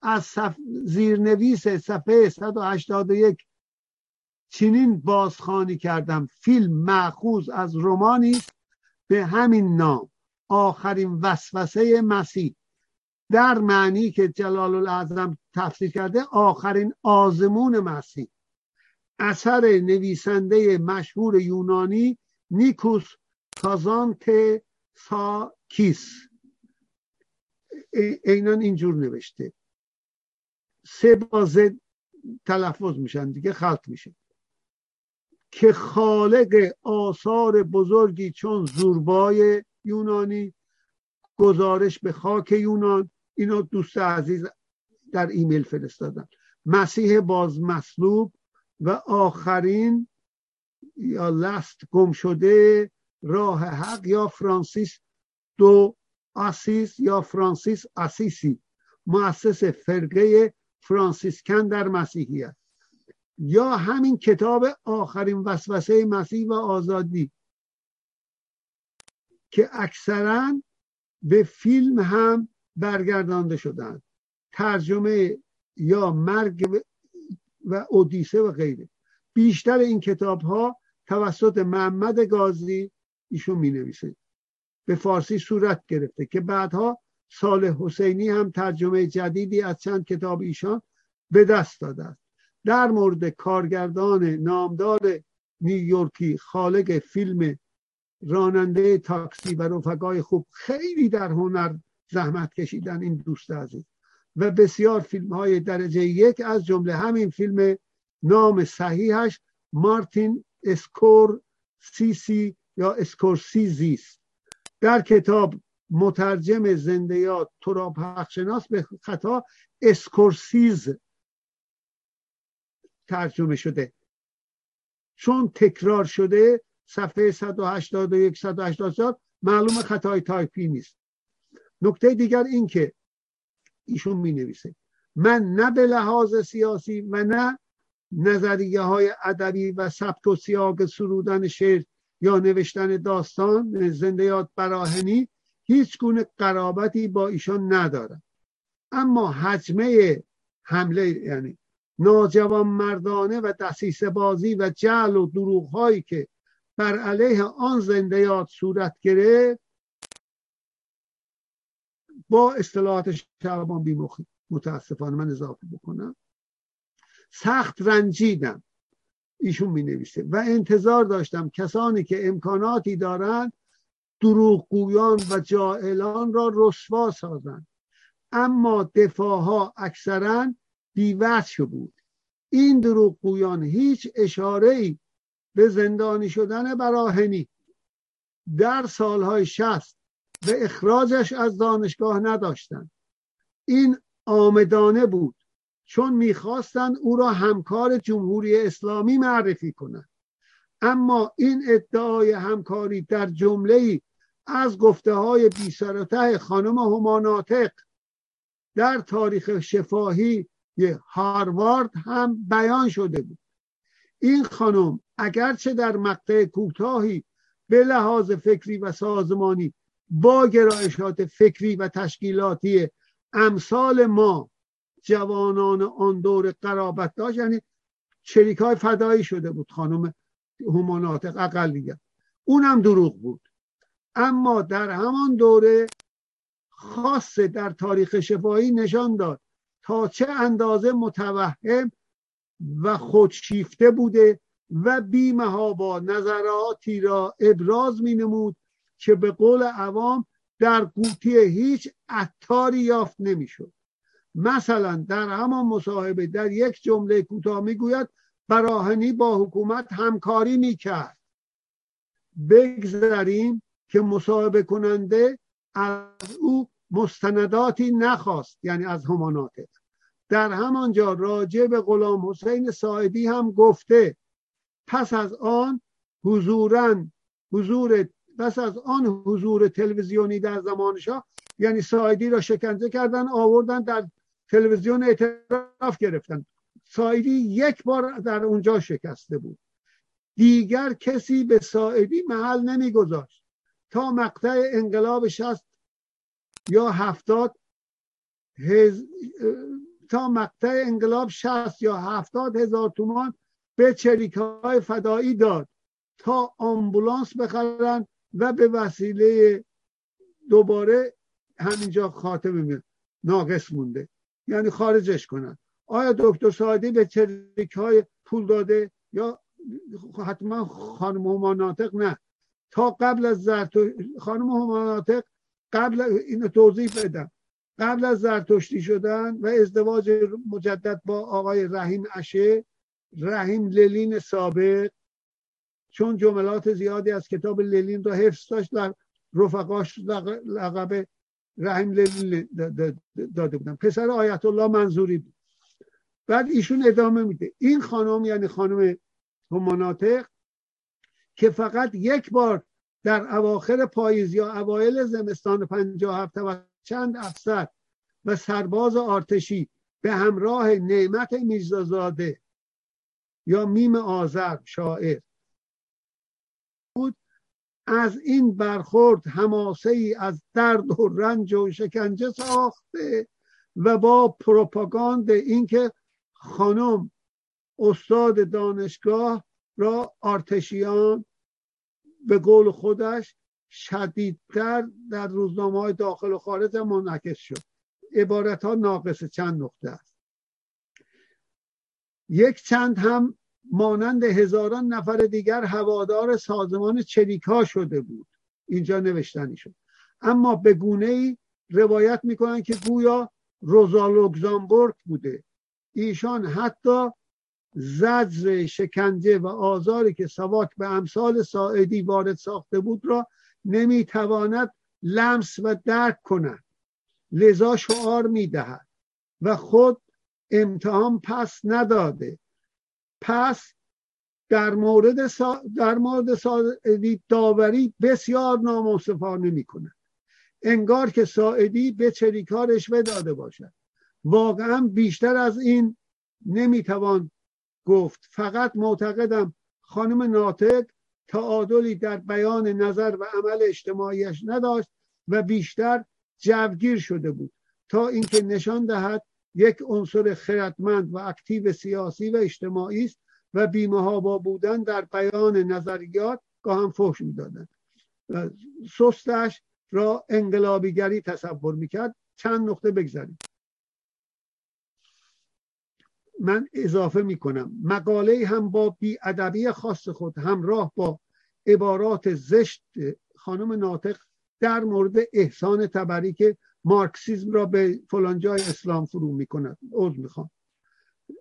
از صف... زیرنویس صفحه 181 چنین بازخوانی کردم. فیلم معخوز از رومانی به همین نام. آخرین وسوسه مسیح. در معنی که جلال الاعظم تفسیر کرده آخرین آزمون مسیح. اثر نویسنده مشهور یونانی نیکوس کازانت ساکیس. اینان اینجور نوشته. سه بازه تلفظ میشن دیگه خلط میشه. که خالق آثار بزرگی چون زوربای یونانی گزارش به خاک یونان اینو دوست عزیز در ایمیل فرستادن. مسیح باز مصلوب و آخرین یا لست گم شده راه حق یا فرانسیس دو آسیس یا فرانسیس آسیسی مؤسس فرقه فرانسیسکن در مسیحیت. یا همین کتاب آخرین وسوسه مسیح و آزادی که اکثرا به فیلم هم برگردانده شدن ترجمه یا مرگ و اودیسه و غیره. بیشتر این کتاب ها توسط محمد گازی ایشون می نویسه به فارسی صورت گرفته که بعدها سال حسینی هم ترجمه جدیدی از چند کتاب ایشان به دست داده است. در مورد کارگردان نامدار نیویورکی خالق فیلم راننده تاکسی و رفقای خوب خیلی در هنر زحمت کشیدن این دوست عزیز. و بسیار فیلم های درجه یک از جمله همین فیلم نام صحیحش مارتین اسکور سیسی یا اسکورسیزی است در کتاب مترجم زنده یاد تو پخشناس به خطا اسکورسیز ترجمه شده. چون تکرار شده صفحه 181 184 معلوم خطای تایپی نیست. نکته دیگر این که ایشون می نویسه من نه به لحاظ سیاسی و نه نظریه های ادبی و سبک و سیاق سرودن شعر یا نوشتن داستان زندیات براهنی هیچ گونه قرابتی با ایشان ندارم. اما حجمه حمله یعنی ناجوان مردانه و دسیسه بازی و جعل و دروغ هایی که بر علیه آن زندیات صورت گرفت با اصطلاحات شعبان بیمخی متاسفانه من اضافه بکنم سخت رنجیدم. ایشون می نویسه و انتظار داشتم کسانی که امکاناتی دارند دروغگویان و جائلان را رسوا سازند. اما دفاع ها اکثرا بیوچ بود. این دروغگویان هیچ اشاره ای به زندانی شدن براهنی. در سالهای شست و اخراجش از دانشگاه نداشتند. این آمدانه بود. چون می‌خواستند او را همکار جمهوری اسلامی معرفی کنند. اما این ادعای همکاری در جمله از گفته های بی خانم هماناتق در تاریخ شفاهی هاروارد هم بیان شده بود. این خانم اگرچه در مقطع کوتاهی به لحاظ فکری و سازمانی با گرایشات فکری و تشکیلاتی امثال ما جوانان آن دور قرابت داشت یعنی شریک های فدایی شده بود خانم هماناتق اقلیت اونم دروغ بود. اما در همان دوره خاص در تاریخ شفاهی نشان داد تا چه اندازه متوهم و خودشیفته بوده و با نظراتی را ابراز می نمود که به قول عوام در قوطی هیچ عطاری یافت نمی‌شد. مثلا در همان مصاحبه در یک جمله کوتاه می‌گوید براهنی با حکومت همکاری می‌کرد. بگذاریم که مصاحبه کننده از او مستنداتی نخواست یعنی از هماناتق در همانجا راجع به غلام حسین ساعدی هم گفته پس از آن حضورا حضور پس از آن حضور تلویزیونی در زمانشا یعنی سایدی را شکنجه کردن آوردن در تلویزیون اعتراف گرفتن. سایدی یک بار در اونجا شکسته بود. دیگر کسی به سایدی محل نمیگذاشت. تا مقطع انقلاب شست یا هفتاد هز... تا مقطع انقلاب شست یا هفتاد هزار تومان به چریک های فدایی داد تا آمبولانس بخرن و به وسیله دوباره همینجا خاتمه ناقص مونده. یعنی خارجش کنن. آیا دکتر سعادی به چریک های پول داده یا حتما خانم هماناتق نه. تا قبل از زرتو خانم هماناتق قبل اینو توضیح بدم. قبل از زرتشتی شدن و ازدواج مجدد با آقای رحیم اشه رحیم للین سابق چون جملات زیادی از کتاب للین را حفظ داشت رفقاش لقب رحیم للین داده بودن. پسر آیت الله منظوری بود. بعد ایشون ادامه میده. این خانم یعنی خانم هماناتق که فقط یک بار در اواخر پاییز یا اوایل زمستان 57 و چند افسر و سرباز آرتشی به همراه نعمت میرزازاده یا میم آذر شاعر بود. از این برخورد هماسه ای از درد و رنج و شکنجه ساخته و با پروپاگاند اینکه خانم استاد دانشگاه را آرتشیان به قول خودش شدیدتر در روزنامه های داخل و خارج منعکس شد. عبارت ها ناقص چند نقطه است. یک چند هم مانند هزاران نفر دیگر هوادار سازمان چریکا شده بود. اینجا نوشتنی شد. اما به گونه ای روایت می‌کنن که گویا روزا لوکزامبورگ بوده. ایشان حتی زجر شکنجه و آزاری که سواک به امثال ساعدی وارد ساخته بود را نمی‌تواند لمس و درک کند. لذا شعار می‌دهد. و خود امتحان پس نداده. پس در مورد سا... در مورد ساعدی داوری بسیار نامنصفانه می کند انگار که ساعدی به چریکارش داده باشد. واقعا بیشتر از این نمی‌توان گفت. فقط معتقدم خانم ناطق تعادلی در بیان نظر و عمل اجتماعیش نداشت و بیشتر جوگیر شده بود. تا اینکه نشان دهد یک عنصر خردمند و اکتیو سیاسی و اجتماعی است و بیمه با بودن در بیان نظریات گاهم فحش می‌دادند. سستش را انقلابیگری تصور می‌کرد. چند نقطه بگذاریم. من اضافه می‌کنم. مقاله هم با ادبی خاص خود همراه با عبارات زشت خانم ناطق در مورد احسان تبری که مارکسیزم را به فلانجای اسلام فرو می‌کند. عوض می‌خوام.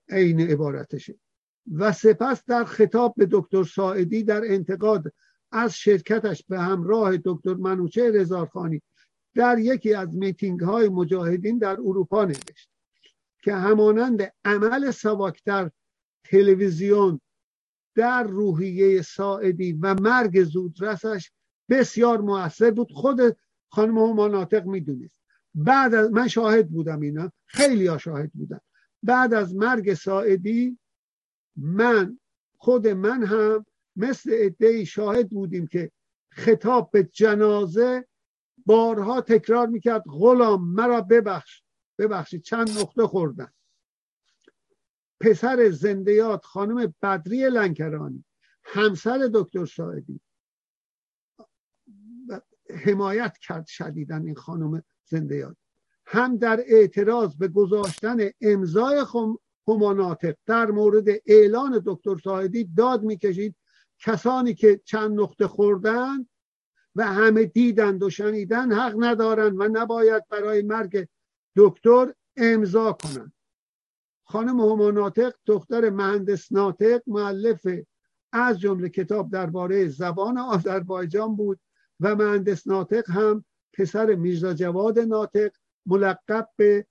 عین عبارتشه. و سپس در خطاب به دکتر ساعدی در انتقاد از شرکتش به همراه دکتر منوچه رزارخانی در یکی از میتینگ های مجاهدین در اروپا نوشت. که همانند عمل سواک در تلویزیون در روحیه ساعدی و مرگ زودرسش بسیار موثر بود. خود خانم هما ناطق می‌دونست. بعد از من شاهد بودم اینا. خیلی ها شاهد بودم بعد از مرگ ساعدی من خود من هم مثل ادهی شاهد بودیم که خطاب به جنازه بارها تکرار می‌کرد. غلام مرا ببخش. ببخشید چند نقطه خوردن پسر زندیات خانم بدری لنکرانی همسر دکتر ساعدی حمایت کرد شدیدن این خانم زندیات هم در اعتراض به گذاشتن امضای هماناتق در مورد اعلان دکتر ساعدی داد می‌کشید. کسانی که چند نقطه خوردن و همه دیدند و شنیدن حق ندارند و نباید برای مرگ دکتر امضا کنند. خانم هماناتق دختر مهندس ناطق معلف از جمله کتاب درباره زبان آذربایجان بود و مهندس ناطق هم پسر میرزا جواد ناطق ملقب به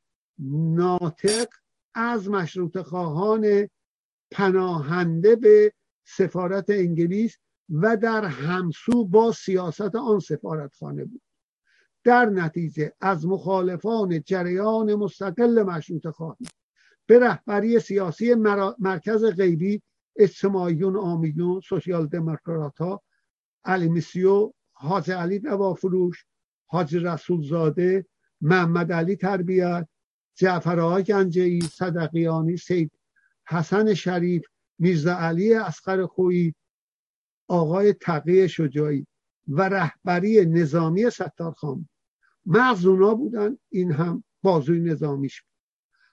ناطق از مشروط خواهان پناهنده به سفارت انگلیس و در همسو با سیاست آن سفارتخانه بود. در نتیجه از مخالفان جریان مستقل مشروط خواهی به رهبری سیاسی مرکز غیبی اجتماعیون آمیون سوسیال دموکرات ها علی میسیو حاج علی دوافروش حاج رسول زاده محمد علی تربیت جعفر گنجهی صدقیانی سید حسن شریف میرزا علی اسقر خویی آقای تقی شجاعی و رهبری نظامی ستارخان مغزونا بودن این هم بازوی نظامیش بود.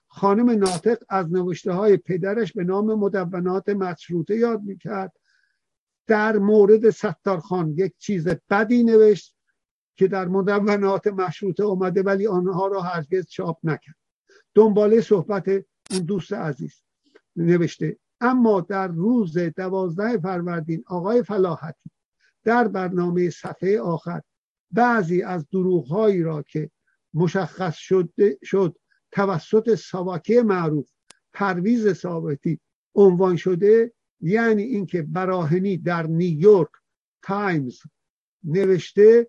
خانم ناطق از نوشته های پدرش به نام مدونات مشروطه یاد می‌کرد. در مورد ستارخان یک چیز بدی نوشت که در مدونات مشروطه اومده ولی آنها را هرگز چاپ نکرد. دنباله صحبت اون دوست عزیز نوشته اما در روز دوازده فروردین آقای فلاحتی در برنامه صفحه آخر بعضی از دروغهایی را که مشخص شد, شد توسط ساواکی معروف پرویز ثابتی عنوان شده یعنی اینکه براهنی در نیویورک تایمز نوشته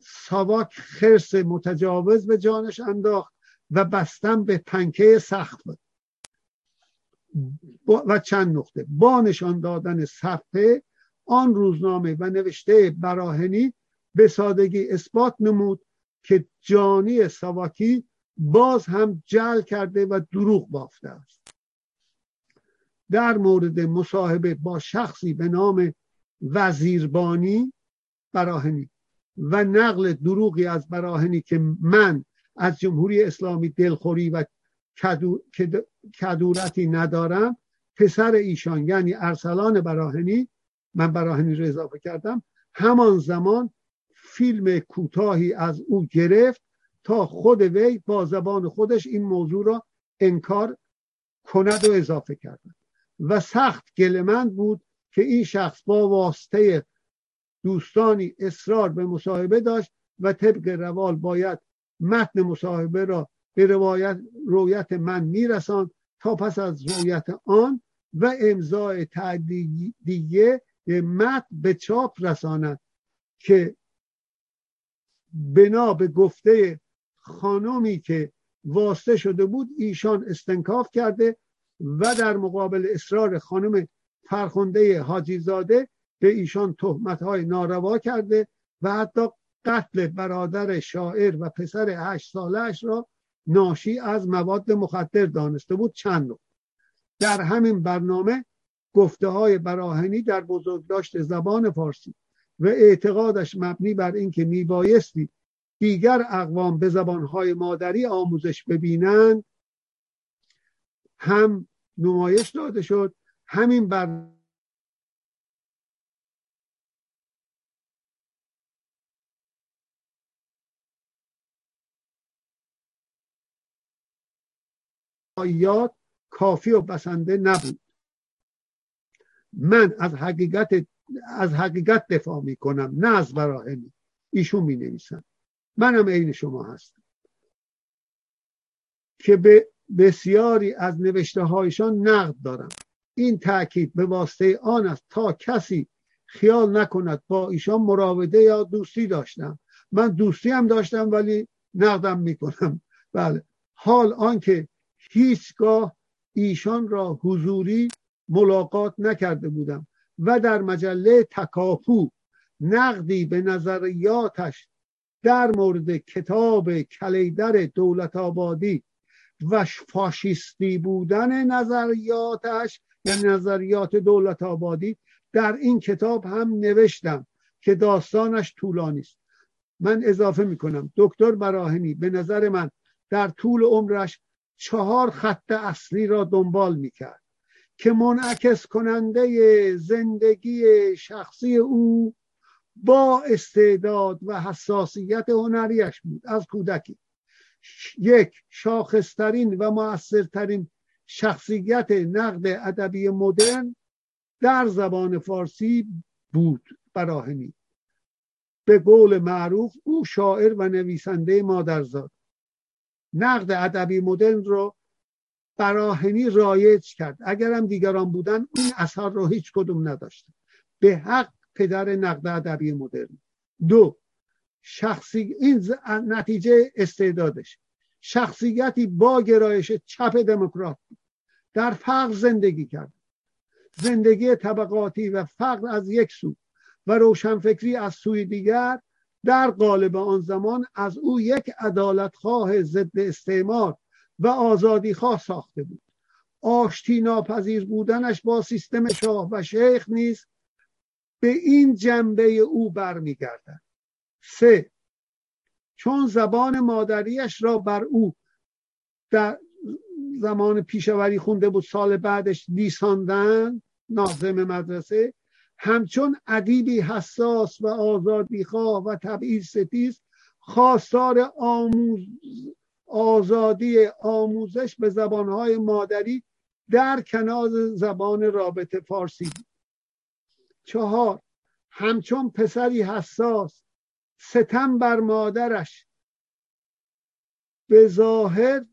ساواک خرس متجاوز به جانش انداخت و بستن به پنکه سخت و چند نقطه. با نشان دادن صفحه آن روزنامه و نوشته براهنی به سادگی اثبات نمود که جانی سواکی باز هم جل کرده و دروغ بافته است. در مورد مصاحبه با شخصی به نام وزیربانی براهنی و نقل دروغی از براهنی که من از جمهوری اسلامی دلخوری و کدورتی ندارم پسر ایشان یعنی ارسلان براهنی من براهنی رو اضافه کردم همان زمان فیلم کوتاهی از او گرفت تا خود وی با زبان خودش این موضوع را انکار کند و اضافه کردن و سخت گلمند بود که این شخص با واسطه دوستانی اصرار به مصاحبه داشت و طبق روال باید متن مصاحبه را به روایت رویت من میرسان تا پس از رویت آن و امضای تعدیه متن به چاپ رساند که بنا به گفته خانمی که واسطه شده بود ایشان استنکاف کرده و در مقابل اصرار خانم فرخنده حاجی زاده به ایشان تهمت های ناروا کرده و حتی قتل برادر شاعر و پسر هشت سالش را ناشی از مواد مخدر دانسته بود. چند در همین برنامه گفته های براهنی در بزرگداشت زبان فارسی و اعتقادش مبنی بر اینکه میبایستی دیگر اقوام به زبانهای مادری آموزش ببینند هم نمایش داده شد همین بر یاد کافی و بسنده نبود. من از حقیقت از حقیقت دفاع می کنم نه از براهنی ایشون می نویسن منم عین شما هستم. که به بسیاری از نوشته هایشان نقد دارم. این تاکید به واسطه آن است تا کسی خیال نکند با ایشان مراوده یا دوستی داشتم. من دوستی هم داشتم ولی نقدم می‌کنم. بله. حال آنکه هیچگاه ایشان را حضوری ملاقات نکرده بودم. و در مجله تکاپو نقدی به نظریاتش در مورد کتاب کلیدر دولت آبادی و فاشیستی بودن نظریاتش یا نظریات دولت آبادی در این کتاب هم نوشتم که داستانش طولانی است. من اضافه می کنم دکتر براهنی به نظر من در طول عمرش چهار خط اصلی را دنبال می کرد که منعکس کننده زندگی شخصی او با استعداد و حساسیت هنریش بود. از کودکی. یک شاخصترین و موثرترین شخصیت نقد ادبی مدرن در زبان فارسی بود براهنی به قول معروف او شاعر و نویسنده مادرزاد. نقد ادبی مدرن رو براهنی رایج کرد. اگرم دیگران بودن این اثر رو هیچ کدوم نداشت به حق پدر نقد ادبی مدرن. دو شخصی این نتیجه استعدادش. شخصیتی با گرایش چپ دموکرات در فقر زندگی کرد. زندگی طبقاتی و فقر از یک سو و روشنفکری از سوی دیگر در قالب آن زمان از او یک عدالتخواه ضد استعمار و آزادی خواه ساخته بود. آشتی ناپذیر بودنش با سیستم شاه و شیخ نیز به این جنبه او برمیگردد. سه چون زبان مادریش را بر او در زمان پیشوری خونده بود سال بعدش لیساندن ناظم مدرسه همچون ادیبی حساس و آزادیخواه و تبعیض ستیز خواستار آموز آزادی آموزش به زبانهای مادری در کنار زبان رابطه فارسی. چهار همچون پسری حساس ستم بر مادرش. به ظاهر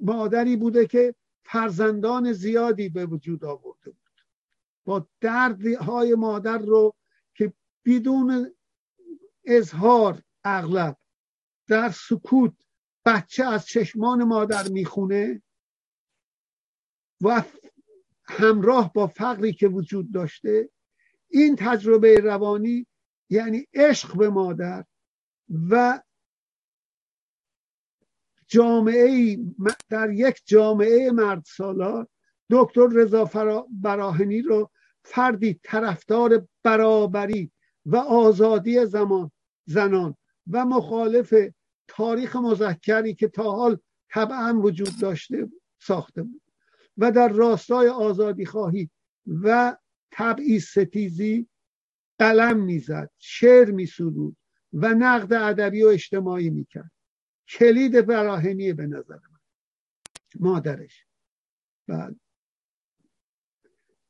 مادری بوده که فرزندان زیادی به وجود آورده بود. با دردهای مادر رو بدون اظهار اغلب در سکوت بچه از چشمان مادر می‌خونه و همراه با فقری که وجود داشته این تجربه روانی یعنی عشق به مادر و جامعه در یک جامعه مرد سالار دکتر رضا براهنی رو فردی طرفدار برابری و آزادی زمان زنان و مخالف تاریخ مذکری که تا حال طبعا وجود داشته ساخته بود. و در راستای آزادی خواهی و تبعیض ستیزی قلم می‌زد شعر میسرود و نقد ادبی و اجتماعی می‌کرد. کلید براهنی به نظر من. مادرش. بعد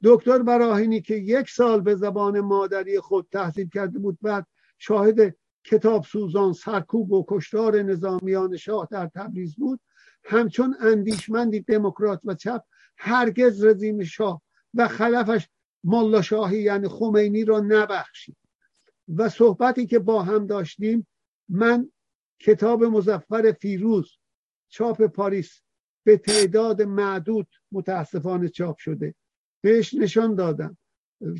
دکتر براهنی که یک سال به زبان مادری خود تحصیل کرده بود بعد شاهد کتاب سوزان سرکوب و کشتار نظامیان شاه در تبریز بود. همچون اندیشمندی دموکرات و چپ هرگز رژیم شاه و خلفش ملا شاهی یعنی خمینی را نبخشید. و صحبتی که با هم داشتیم من کتاب مزفر فیروز چاپ پاریس به تعداد معدود متاسفانه چاپ شده. بهش نشان دادم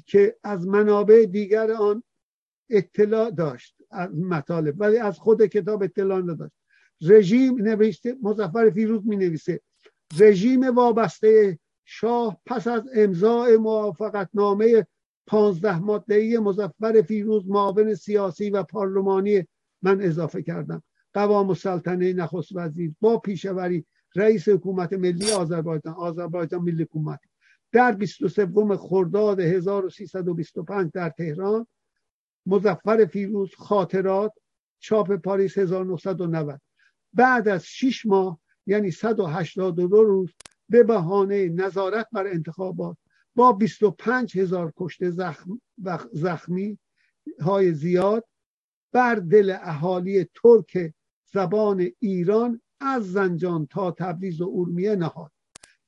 که از منابع دیگر آن اطلاع داشت از مطالب ولی از خود کتاب اطلاع نداشت. رژیم نوشته مزفر فیروز می نویسه رژیم وابسته شاه پس از امضاع موافقت نامه پانزده ماده مزفر فیروز معاون سیاسی و پارلمانی من اضافه کردم. قوام السلطنه نخست وزیر با پیشوری رئیس حکومت ملی آذربایجان آذربایجان ملی حکومت. در 23 خرداد 1325 در تهران مزفر فیروز خاطرات چاپ پاریس 1990 بعد از 6 ماه یعنی 182 روز به بهانه نظارت بر انتخابات با 25 هزار کشته زخم و زخمی های زیاد بر دل اهالی ترک زبان ایران از زنجان تا تبریز و اورمیه نهاد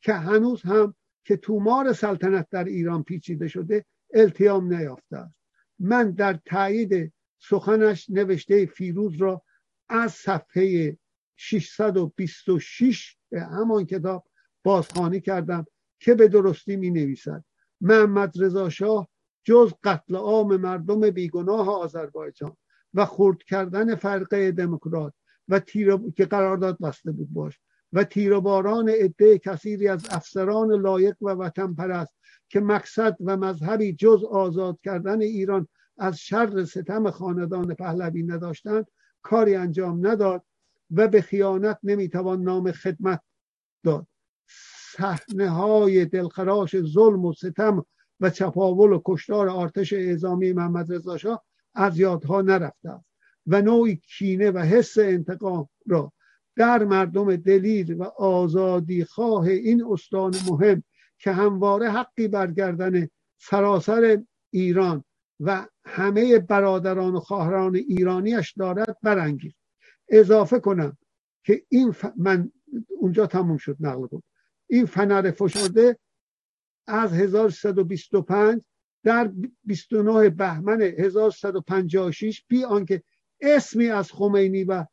که هنوز هم که تومار سلطنت در ایران پیچیده شده التیام نیافته است. من در تایید سخنش نوشته فیروز را از صفحه 626 همان کتاب بازخوانی کردم که به درستی می نویسد محمد رضا شاه جز قتل عام مردم بیگناه آذربایجان و خرد کردن فرقه دموکرات و تیر که قرارداد بسته بود باش. و تیرباران عده کثیری از افسران لایق و وطن پرست که مقصد و مذهبی جز آزاد کردن ایران از شر ستم خاندان پهلوی نداشتند کاری انجام نداد و به خیانت نمی‌توان نام خدمت داد. صحنه های دلخراش ظلم و ستم و چپاول و کشتار آرتش اعزامی محمد رضا از یادها نرفته و نوعی کینه و حس انتقام را در مردم دلیر و آزادی خواه این استان مهم که همواره حقی برگردن سراسر ایران و همه برادران و خواهران ایرانیش دارد برانگیخت. اضافه کنم که این ف... من اونجا تموم شد نقل بود این فنر فشرده از 1125 در 29 بهمن 1156 بی آنکه اسمی از خمینی و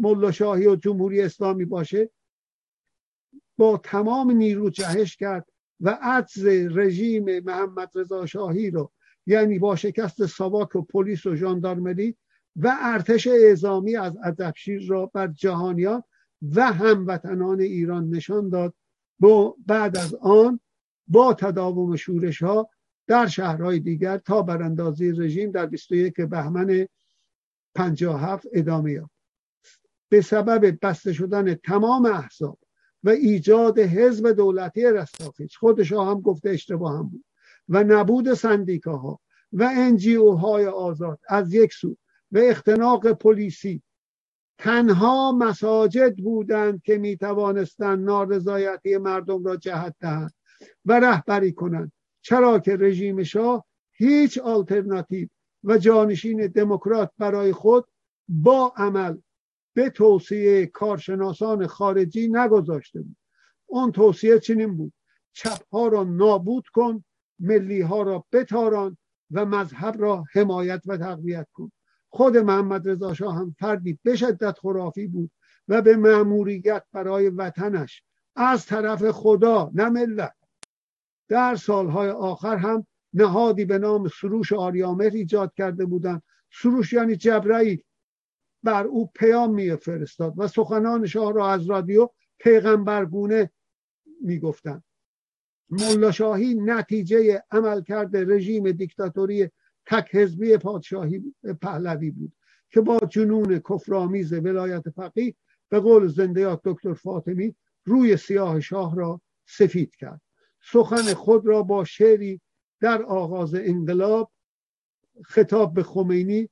ملا شاهی و جمهوری اسلامی باشه با تمام نیرو جهش کرد و عجز رژیم محمد رضا شاهی رو یعنی با شکست ساواک و پلیس و ژاندارمری و ارتش اعزامی از ادبشیر را بر جهانیان و هموطنان ایران نشان داد. با بعد از آن با تداوم شورش ها در شهرهای دیگر تا براندازی رژیم در 21 بهمن 57 ادامه یافت. به سبب بسته شدن تمام احزاب و ایجاد حزب دولتی رستاخیز. خودش هم گفته اشتباه هم بود. و نبود سندیکاها و انجیو های آزاد. از یک سو. و اختناق پلیسی. تنها مساجد بودند که می توانستند نارضایتی مردم را جهت دهند و رهبری کنند. چرا که رژیم شاه هیچ آلترناتیو و جانشین دموکرات برای خود با عمل به توصیه کارشناسان خارجی نگذاشته بود. اون توصیه چنین بود. چپ ها را نابود کن ملی ها را بتاران و مذهب را حمایت و تقویت کن. خود محمد رضا شاه هم فردی به شدت خرافی بود و به مأموریت برای وطنش. از طرف خدا نه ملت. در سالهای آخر هم نهادی به نام سروش آریامر ایجاد کرده بودند. سروش یعنی جبرئیل. بر او پیام فرستاد و سخنان شاه را از رادیو پیغمبرگونه می‌گفتند. ملا شاهی نتیجه عمل کرده رژیم دیکتاتوری تک حزبی پادشاهی پهلوی بود که با جنون کفرآمیز ولایت فقیه به قول زندیات دکتر فاطمی روی سیاه شاه را سفید کرد. سخن خود را با شعری در آغاز انقلاب خطاب به خمینی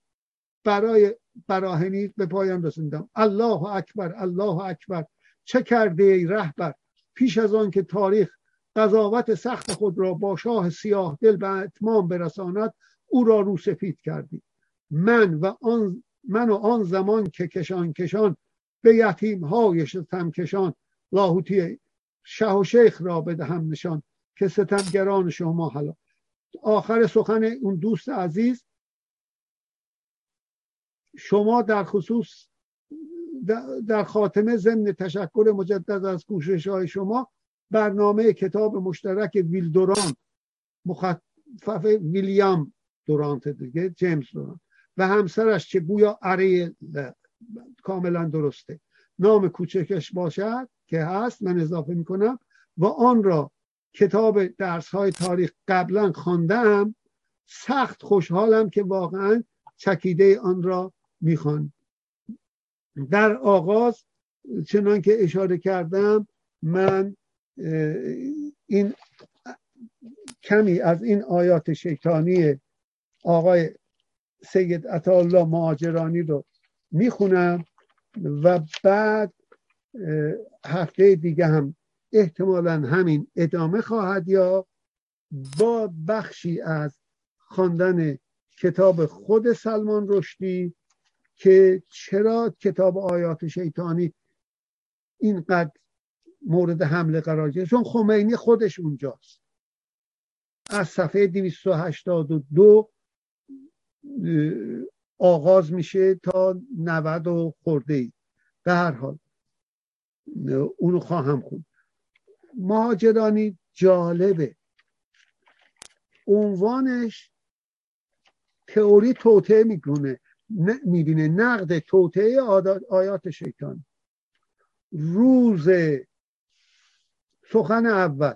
برای براهنی به پایان رسوندم. الله اکبر الله اکبر. چه کرده ای رهبر؟ پیش از آن که تاریخ قضاوت سخت خود را با شاه سیاه دل به اتمام برساند او را رو سفید کردی. من و آن من و آن زمان که کشان کشان به یتیم های ستم کشان لاهوتی شه و شیخ را بدهم نشان که ستمگران شما حالا آخر سخن اون دوست عزیز شما در خصوص در خاتمه ضمن تشکر مجدد از کوشش های شما برنامه کتاب مشترک ویلدوران مخفف ویلیام دورانت دیگه جیمز دورانت و همسرش که گویا اره کاملا درسته. نام کوچکش باشد که هست من اضافه می‌کنم و آن را کتاب درس های تاریخ قبلا خواندم. سخت خوشحالم که واقعا چکیده آن را می‌خوان. در آغاز چنان که اشاره کردم من این کمی از این آیات شیطانی آقای سید عطاالله مهاجرانی رو می‌خونم و بعد هفته دیگه هم احتمالا همین ادامه خواهد یا با بخشی از خواندن کتاب خود سلمان رشدی. که چرا کتاب آیات شیطانی اینقدر مورد حمله قرار گرفت؟ چون خمینی خودش اونجاست. از صفحه 282 آغاز میشه تا 90 و خورده ای. به هر حال اونو خواهم خون مهاجرانی جالبه. عنوانش تئوری توته می‌کنه می‌بینه نقد توته آیات شیطان. روز سخن اول.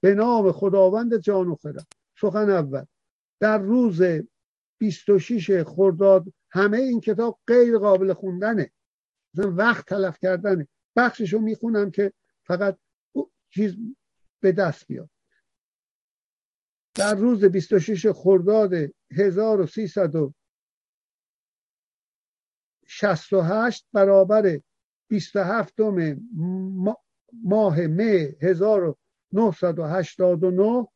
به نام خداوند جان و خرد. سخن اول. در روز 26 خرداد همه این کتاب غیر قابل خوندنه. وقت تلف کردنه. بخششو می‌خونم که فقط چیز به دست بیاد. در روز 26 خرداد 1368 برابر 27 ماه می 1989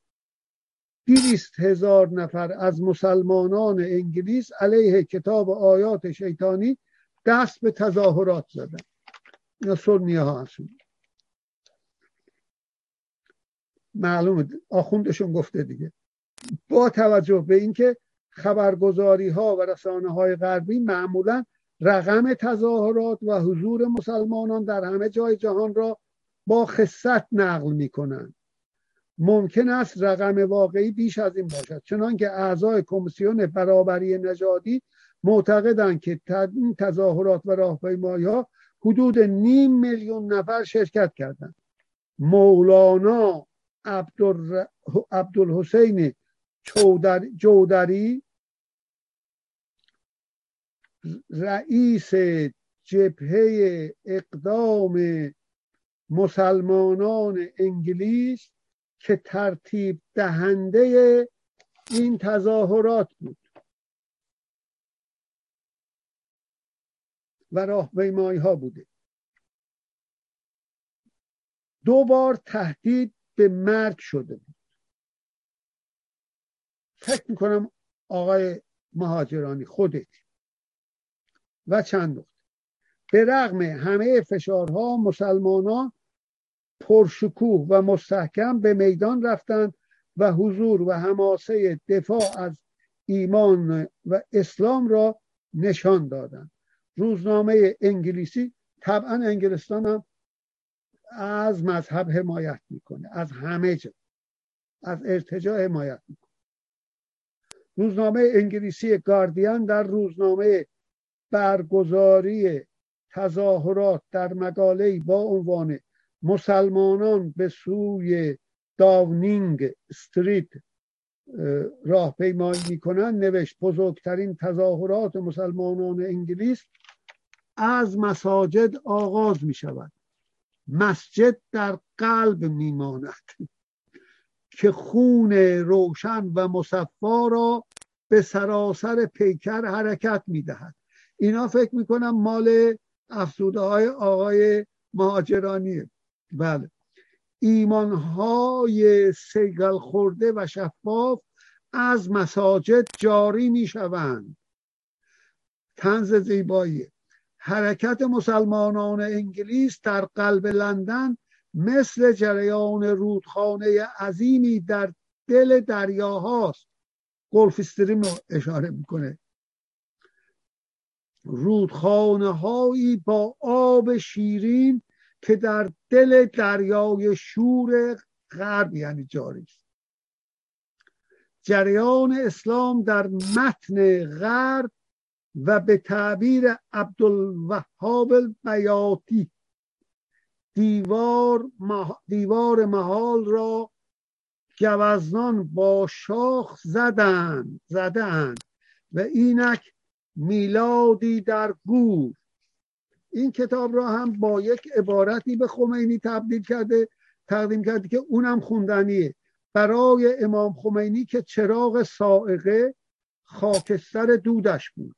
دیویست هزار نفر از مسلمانان انگلیس علیه کتاب آیات شیطانی دست به تظاهرات زدن. اینا سنی ها هستند معلومه. آخوندشون گفته دیگه. با توجه به اینکه خبرگزاری ها و رسانه های غربی معمولا رقم تظاهرات و حضور مسلمانان در همه جای جهان را با خصت نقل می کنند ممکن است رقم واقعی بیش از این باشد چنانکه اعضای کمیسیون برابری نژادی معتقدند که این تظاهرات و راهپیمایی ها حدود نیم میلیون نفر شرکت کردند. مولانا عبدالحسین جودری رئیس جبهه اقدام مسلمانان انگلیس که ترتیب دهنده این تظاهرات بود. و راهپیمایی ها بوده. دو بار تهدید به مرگ شده بود. فکر می‌کنم آقای مهاجرانی خودت و چند نقطه. به رغم همه فشارها مسلمانان پرشکوه و مستحکم به میدان رفتند و حضور و حماسه دفاع از ایمان و اسلام را نشان دادند. روزنامه انگلیسی طبعا انگلستان هم از مذهب حمایت می‌کنه از همه جا از ارتجاع حمایت می‌کنه. روزنامه انگلیسی گاردیان در روزنامه برگزاری تظاهرات در مقاله با عنوان مسلمانان به سوی داونینگ استریت راهپیمایی می‌کنند نوشت بزرگترین تظاهرات مسلمانان انگلیس از مساجد آغاز می شود مسجد در قلب میماند که خون روشن و مصفا را به سراسر پیکر حرکت می‌دهد. اینا فکر می‌کنم مال افسوده های آقای مهاجرانیه بله. ایمانهای سیگل خورده و شفاف از مساجد جاری می‌شوند. تنز زیبایی. حرکت مسلمانان انگلیس در قلب لندن مثل جریان رودخانه عظیمی در دل دریاهاست. گلف استریم رو اشاره می‌کنه. رودخانه هایی با آب شیرین که در دل دریای شور غرب یعنی جاری است. جریان اسلام در متن غرب و به تعبیر عبدالوهاب البیاتی دیوار, دیوار محال را گوزنان با شاخ زدن زدند و اینک میلادی در گور. این کتاب را هم با یک عبارتی به خمینی تبدیل کرده تقدیم کرده که اونم خوندنیه. برای امام خمینی که چراغ سائقه خاکستر دودش بود.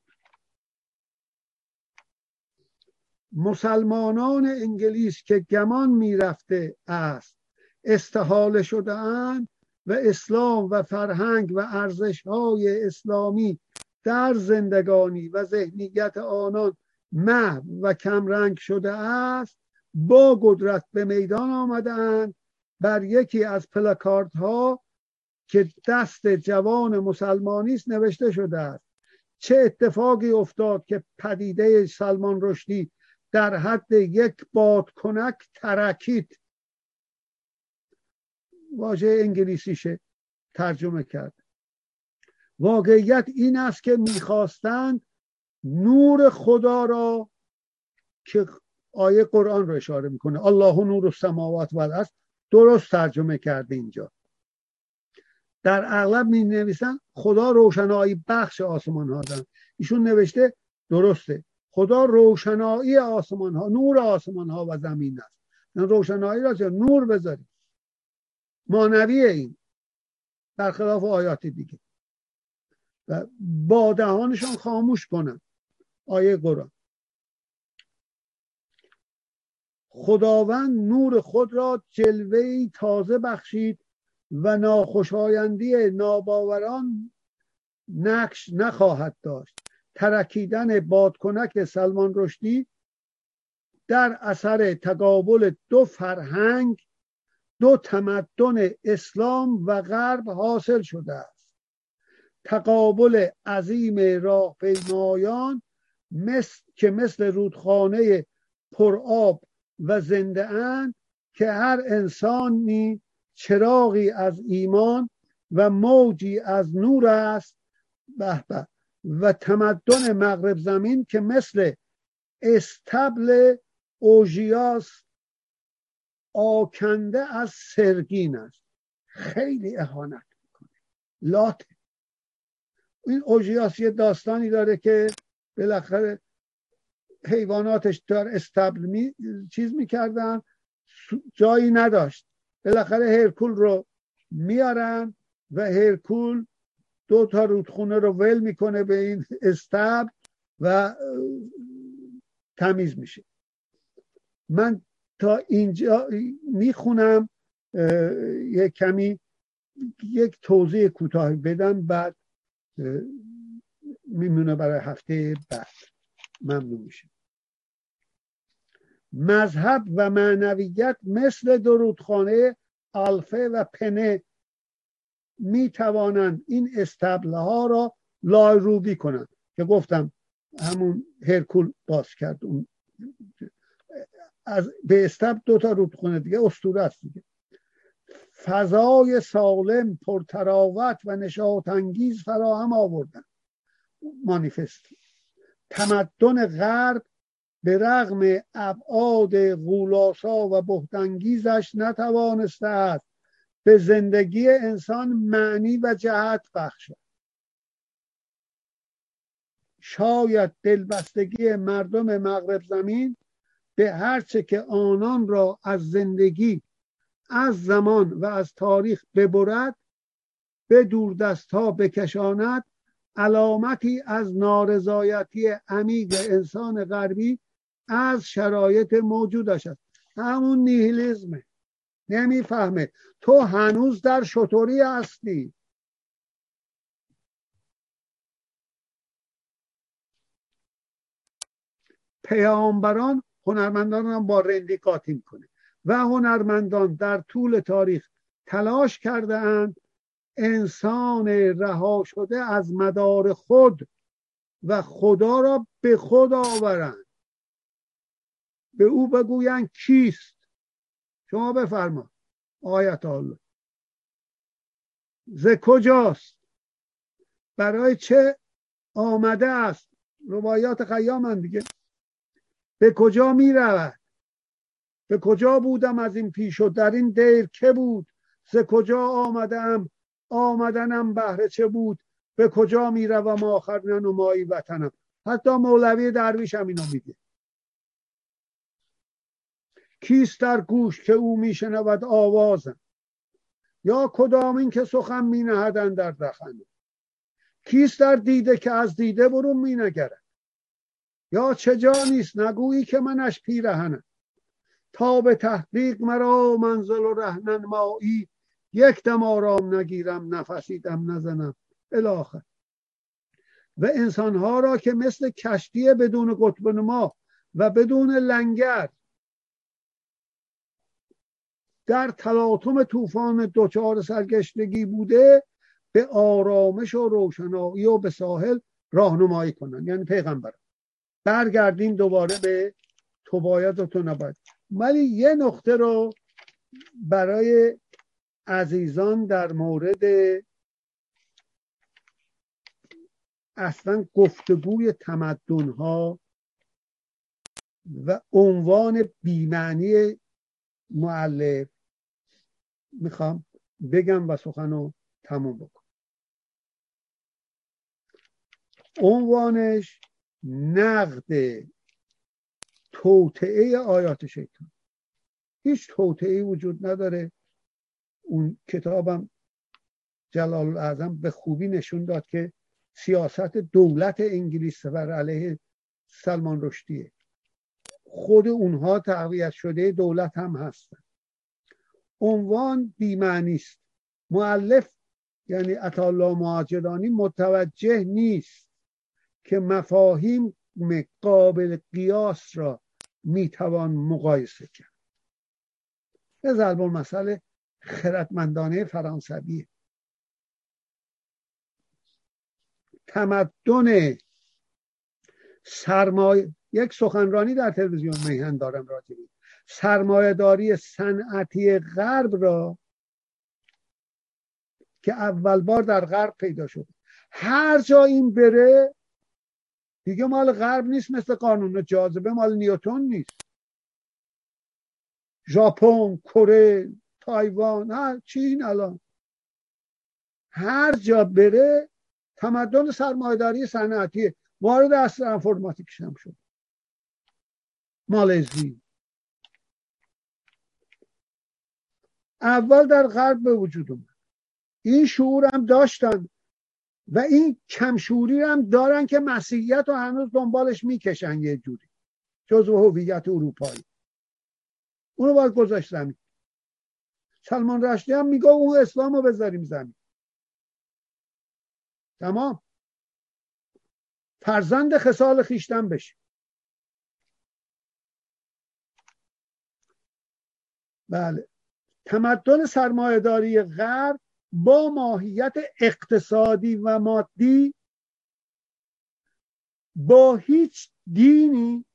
مسلمانان انگلیس که گمان می‌رفته است استحاله شده اند و اسلام و فرهنگ و ارزش های اسلامی در زندگانی و ذهنیت آنان محو و کمرنگ شده است با قدرت به میدان آمدند بر یکی از پلاکارت ها که دست جوان مسلمانی است نوشته شده است. چه اتفاقی افتاد که پدیده سلمان رشدی در حد یک بادکنک ترکید؟ واژه انگلیسیشه ترجمه کرد. واقعیت این است که می‌خواستند نور خدا را که آیه قرآن رو اشاره می‌کنه. الله نور السماوات و الارض درست ترجمه کرده اینجا. در اغلب می نویسن خدا روشنایی بخش آسمان ها دن ایشون نوشته درسته. خدا روشنایی آسمان ها نور آسمان ها و زمین است. روشنایی را نور بذارید مانوی این. برخلاف آیات دیگه. و با دهانشان خاموش کنن آیه قرآن. خداوند نور خود را جلوه تازه بخشید و ناخوشایندی ناباوران نقش نخواهد داشت. ترکیدن بادکنک سلمان رشدی در اثر تقابل دو فرهنگ دو تمدن اسلام و غرب حاصل شده است. تقابل عظیم راه پیمایان مثل که مثل رودخانه پرآب و زنده اند که هر انسانی چراغی از ایمان و موجی از نور است. به به و تمدن مغرب زمین که مثل استبل اوژیاس آکنده از سرگین است. خیلی اهانت می‌کنه. لات این اوژیاس یه داستانی داره که بالاخره حیواناتش در استبل می... چیز می‌کردن جایی نداشت. بالاخره هرکول رو میارن و هرکول دو تا رودخونه رو ول می‌کنه به این استبل و تمیز میشه. من تا اینجا می‌خونم یک کمی یک توضیح کوتاه بدم بعد میمونه برای هفته بعد. ممنون میشه مذهب و معنویت مثل درودخانه الفه و پنه می توانند این استبله ها را لایروبی کنند که گفتم همون هرکول باز کرد. اون از به استب دو تا رودخونه دیگه استوره است دیگه. فضای سالم پرتراوت و نشاط انگیز فراهم آوردن. مانیفست. تمدن غرب به رغم ابعاد غولاسا و بهتانگیزش نتوانسته است به زندگی انسان معنی و جهت بخشد شاید دلبستگی مردم مغرب زمین به هرچه که آنان را از زندگی از زمان و از تاریخ ببرد به دوردست ها بکشاند. علامتی از نارضایتی عمیق انسان غربی از شرایط موجودش است. همون نیهیلیزمه. نمی‌فهمه. تو هنوز در شطوری هستی. پیامبران هنرمندان هم با رندی قاطی کنه و هنرمندان در طول تاریخ تلاش کرده اند انسان رها شده از مدار خود و خدا را به خود آورند. به او بگویند کیست؟ شما بفرما. آیت الله. ز کجاست؟ برای چه آمده است؟ روایات خیام دیگه. به کجا می رود به کجا بودم از این پیش و در این دیر که بود؟ ز کجا آمدم؟ آمدنم بهره چه بود؟ به کجا می روم آخر ننمایی وطنم؟ حتی مولوی درویش هم اینو میگه. کیست در گوش که او میشنود آوازم؟ یا کدام این که سخن می نهدن در دخنه کیست در دیده که از دیده برون می نگرد؟ یا چه جا نیست نگویی که منش پیرهنم؟ تا به تحقیق مرا منزل و رهنن مایی یک دم آرام نگیرم نفسی دم نزنم. الاخر. و انسانها را که مثل کشتی بدون قطب ما و بدون لنگر در تلاطم طوفان دچار سرگشتگی بوده به آرامش و روشنایی و به ساحل راهنمایی کنن یعنی پیغمبر. برگردیم دوباره به تو باید و تو نباید. ولی یه نقطه رو برای عزیزان در مورد اصلا گفتگوی تمدن ها و عنوان بیمعنی معلف می‌خوام بگم و سخن تموم بکن عنوانش نقد توطعه آیات شیطان. هیچ توطعه وجود نداره. اون کتابم جلال الاعظم به خوبی نشون داد که سیاست دولت انگلیس بر علیه سلمان رشدیه. خود اونها تقویت شده دولت هم هستن. عنوان بیمعنی است. معلف یعنی اطالا مهاجرانی متوجه نیست که مفاهیم قابل قیاس را می‌توان مقایسه کرد. به ضرب مسئله خردمندانه فرانسویه. تمدن سرمایه یک سخنرانی در تلویزیون میهن دارم راجبی سرمایه داری صنعتی غرب را که اول بار در غرب پیدا شد. هر جا این بره دیگه مال غرب نیست مثل قانون جاذبه مال نیوتون نیست. ژاپن کره تایوان هر چین الان. هر جا بره تمدن سرمایهداری صنعتی وارد اصل انفرماتیکش هم شد. مالزی اول در غرب به وجود اومد. این شعور هم داشتن. و این کمشوری هم دارن که مسیحیت رو هنوز دنبالش می‌کشن یه جوری. جزو هویت اروپایی. اونو باید گذاشت زمین. سلمان رشدی هم میگه اون اسلام رو بذاریم زمین. تمام. فرزند خسال خیشتن بشه بله. تمدن سرمایهداری غرب با ماهیت اقتصادی و مادی با هیچ دینی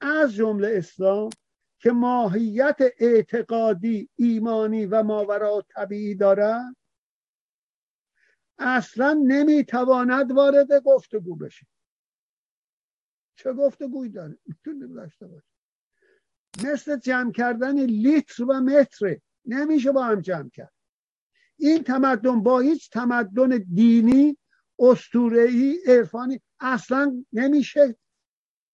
از جمله اسلام که ماهیت اعتقادی ایمانی و ماورا طبیعی دارد اصلا نمی‌تواند وارد گفتگو بشه. چه گفتگویی داره؟ می‌تونه داشته باشه. مثل جمع کردن لیتر و متر نمیشه با هم جمع کرد. این تمدن با هیچ تمدن دینی استورهی عرفانی اصلا نمیشه.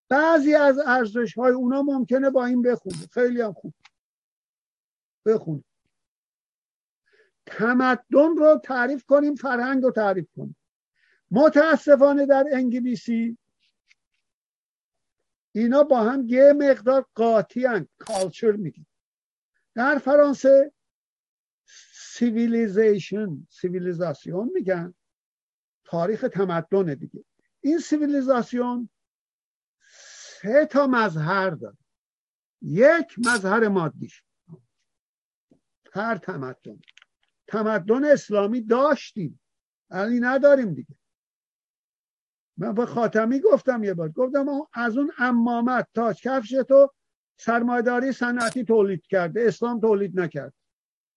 بعضی از ارزش های اونا ممکنه با این بخونه. خیلی هم خوب. بخونه. تمدن رو تعریف کنیم فرهنگ رو تعریف کنیم. متاسفانه در انگلیسی اینا با هم یه مقدار قاطی هن. culture میگیم در فرانسه civilization civilisation میگن. تاریخ تمدن دیگه. این سیویلیزاسیون سه تا مظهر داره. یک مظهر مادیش. هر تمدن. تمدن اسلامی داشتیم. ولی نداریم دیگه. من به خاتمی گفتم یه بار. گفتم از اون امامت تاج کفش تو سرمایداری صنعتی تولید کرده. اسلام تولید نکرد.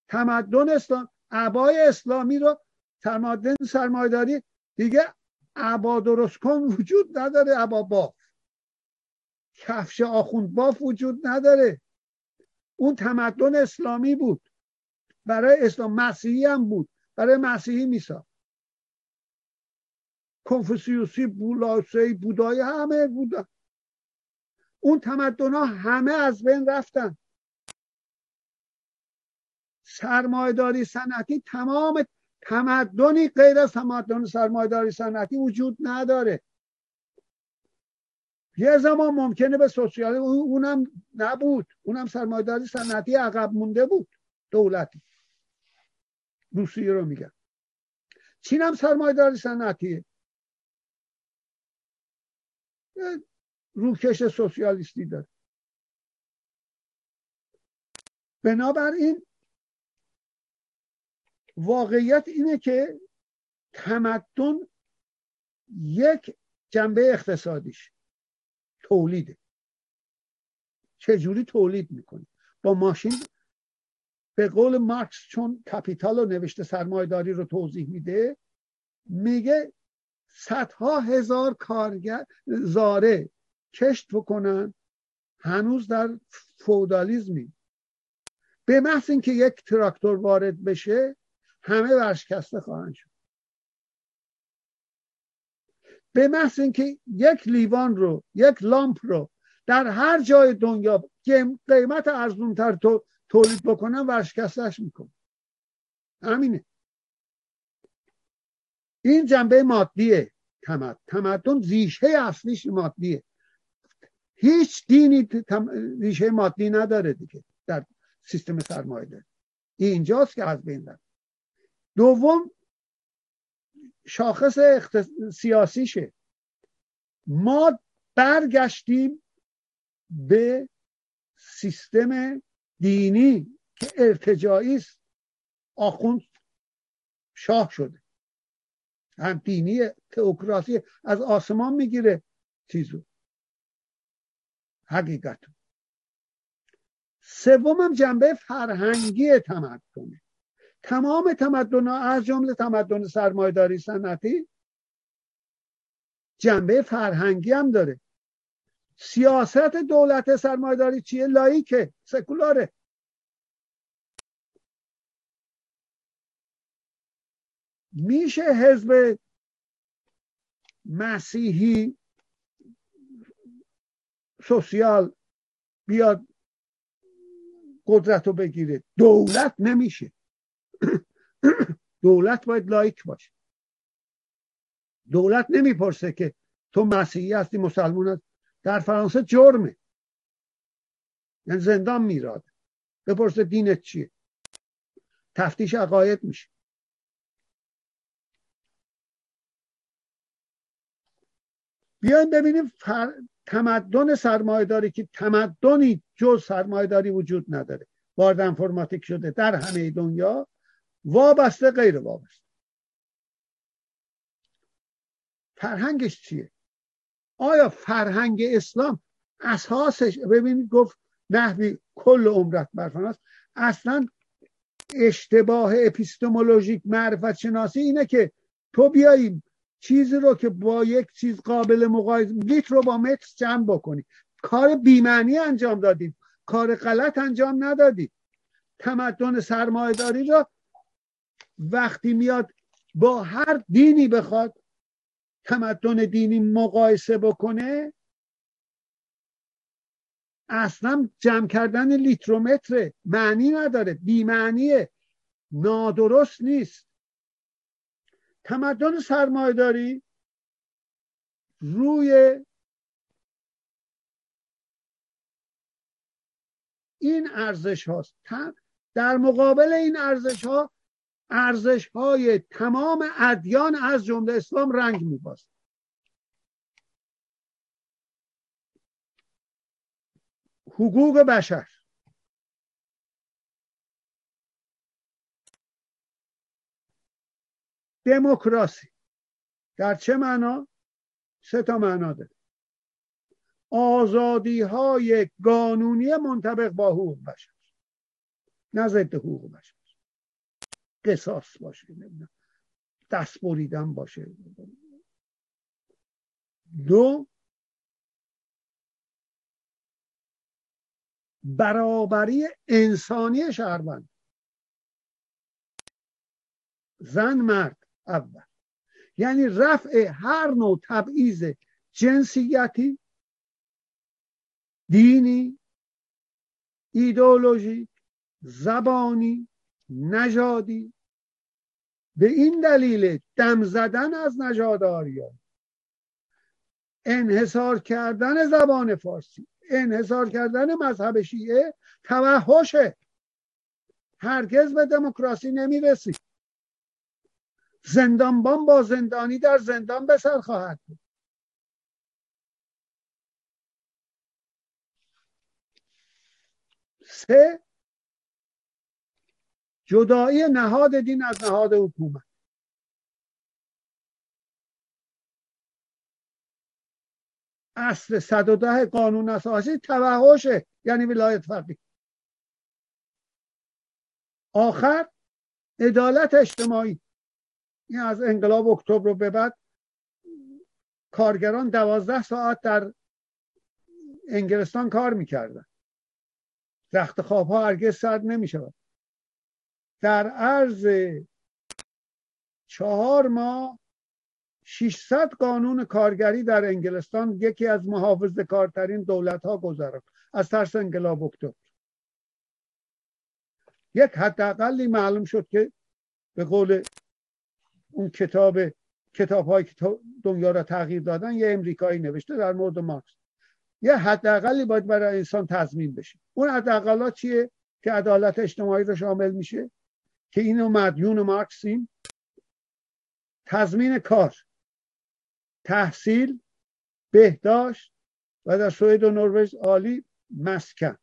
تمدن اسلام عبای اسلامی رو تمدن سرمایداری دیگه عبا درست کن وجود نداره عبا باف. کفش آخوند باف وجود نداره. اون تمدن اسلامی بود. برای اسلام مسیحی هم بود. برای مسیحی میسا. کنفوسیوسی بولاسه بودای همه بودن اون تمدن ها همه از بین رفتن. سرمایداری صنعتی تمام تمدنی غیر از تمدن سرمایداری صنعتی وجود نداره. یه زمان ممکنه به سوسیال اونم نبود. اونم سرمایداری صنعتی عقب مونده بود. دولتی. روسیه رو میگن. چین هم سرمایداری صنعتیه روکش سوسیالیستی داره. بنابراین واقعیت اینه که تمدن یک جنبه اقتصادیش تولیده. چجوری تولید می‌کنه؟ با ماشین. به قول مارکس چون کپیتال و نوشته سرمایداری رو توضیح میده میگه صدها هزار کارگر زاره کشت بکنن هنوز در فودالیزمی. به محض اینکه یک تراکتور وارد بشه همه ورشکسته خواهند شد. به محض اینکه یک لیوان رو یک لامپ رو در هر جای دنیا قیمت ارزونتر تو تولید بکنن ورشکستش می‌کنه همینه. این جنبه مادیه. تمد تمدن ریشه اصلیش مادیه. هیچ دینی ریشه مادی نداره دیگه در سیستم سرمایه اینجاست که از بین رفت. دوم شاخص سیاسیشه. ما برگشتیم به سیستم دینی که ارتجاعی است. آخوند شاه شده. هم دینی تئوکراسی از آسمان می‌گیره. چیزو. حقیقت سومم جنبه فرهنگی تمدنه. تمام تمدن از جمله تمدن سرمایداری سنتی جنبه فرهنگی هم داره. سیاست دولت سرمایداری چیه؟ لایکه سکولاره. میشه حزب مسیحی سوسیال بیاد قدرت رو بگیره؟ دولت نمیشه. دولت باید لایک باشه. دولت نمی‌پرسه که تو مسیحی هستی مسلمان هست در فرانسه جرمه. یعنی زندان میراد. بپرسه دینت چیه؟ تفتیش عقاید میشه. بیاین ببینیم فر... تمدن سرمایهداری که تمدنی جز سرمایهداری وجود نداره. وارد انفرماتیک شده در همه دنیا. وابسته غیر وابسته. فرهنگش چیه؟ آیا فرهنگ اسلام اساسش ببینید گفت نحوی کل عمرت برفن است. اصلا اشتباه اپیستمولوژیک معرفت شناسی اینه که تو بیایی چیزی رو که با یک چیز قابل مقایسه لیتر رو با متر جمع بکنی. کار بیمعنی انجام دادیم. کار غلط انجام ندادیم. تمدن سرمایهداری رو وقتی میاد با هر دینی بخواد تمدن دینی مقایسه بکنه اصلا جمع کردن لیترومتره معنی نداره بیمعنیه نادرست نیست. تمدن سرمایهداری روی این ارزش هاست. در مقابل این ارزش ها ارزش های تمام ادیان از جمله اسلام رنگ میباست حقوق بشر. دموکراسی. در چه معنا؟ سه تا معنا داره. آزادی های قانونی منطبق با حقوق بشر. نه ضد حقوق بشر. قصاص باشه دست بریدن باشه. دو برابری انسانی شهروند. زن مرد اول. یعنی رفع هر نوع تبعیض جنسیتی دینی ایدئولوژی زبانی. نژادی. به این دلیل دم زدن از نژاد آریان انحصار کردن زبان فارسی. انحصار کردن مذهب شیعه توحشه. هرگز به دموکراسی نمی‌رسید زندانبان با زندانی در زندان به سر خواهد بود. سه جدایی نهاد دین از نهاد حکومت. اصل 110 قانون اساسی توحشه یعنی ولایت فقیه. آخر عدالت اجتماعی. این از انقلاب اکتبر به بعد کارگران دوازده ساعت در انگلستان کار می‌کردن. رخت خواب ها هرگز سرد نمی شود در عرض چهار ماه 600 قانون کارگری در انگلستان یکی از محافظ کارترین دولت ها گذراند. از ترس انقلاب اکتبر یک حداقلی معلوم شد که به قول اون کتاب کتاب های که دنیا را تغییر دادن یه امریکایی نوشته در مورد مارکس. یه حداقلی باید برای انسان تضمین بشه. اون حداقلا چیه که عدالت اجتماعی رو شامل میشه؟ که اینو مدیون مارکسیم تضمین کار تحصیل بهداشت و در سوئد و نروژ عالی مسکن.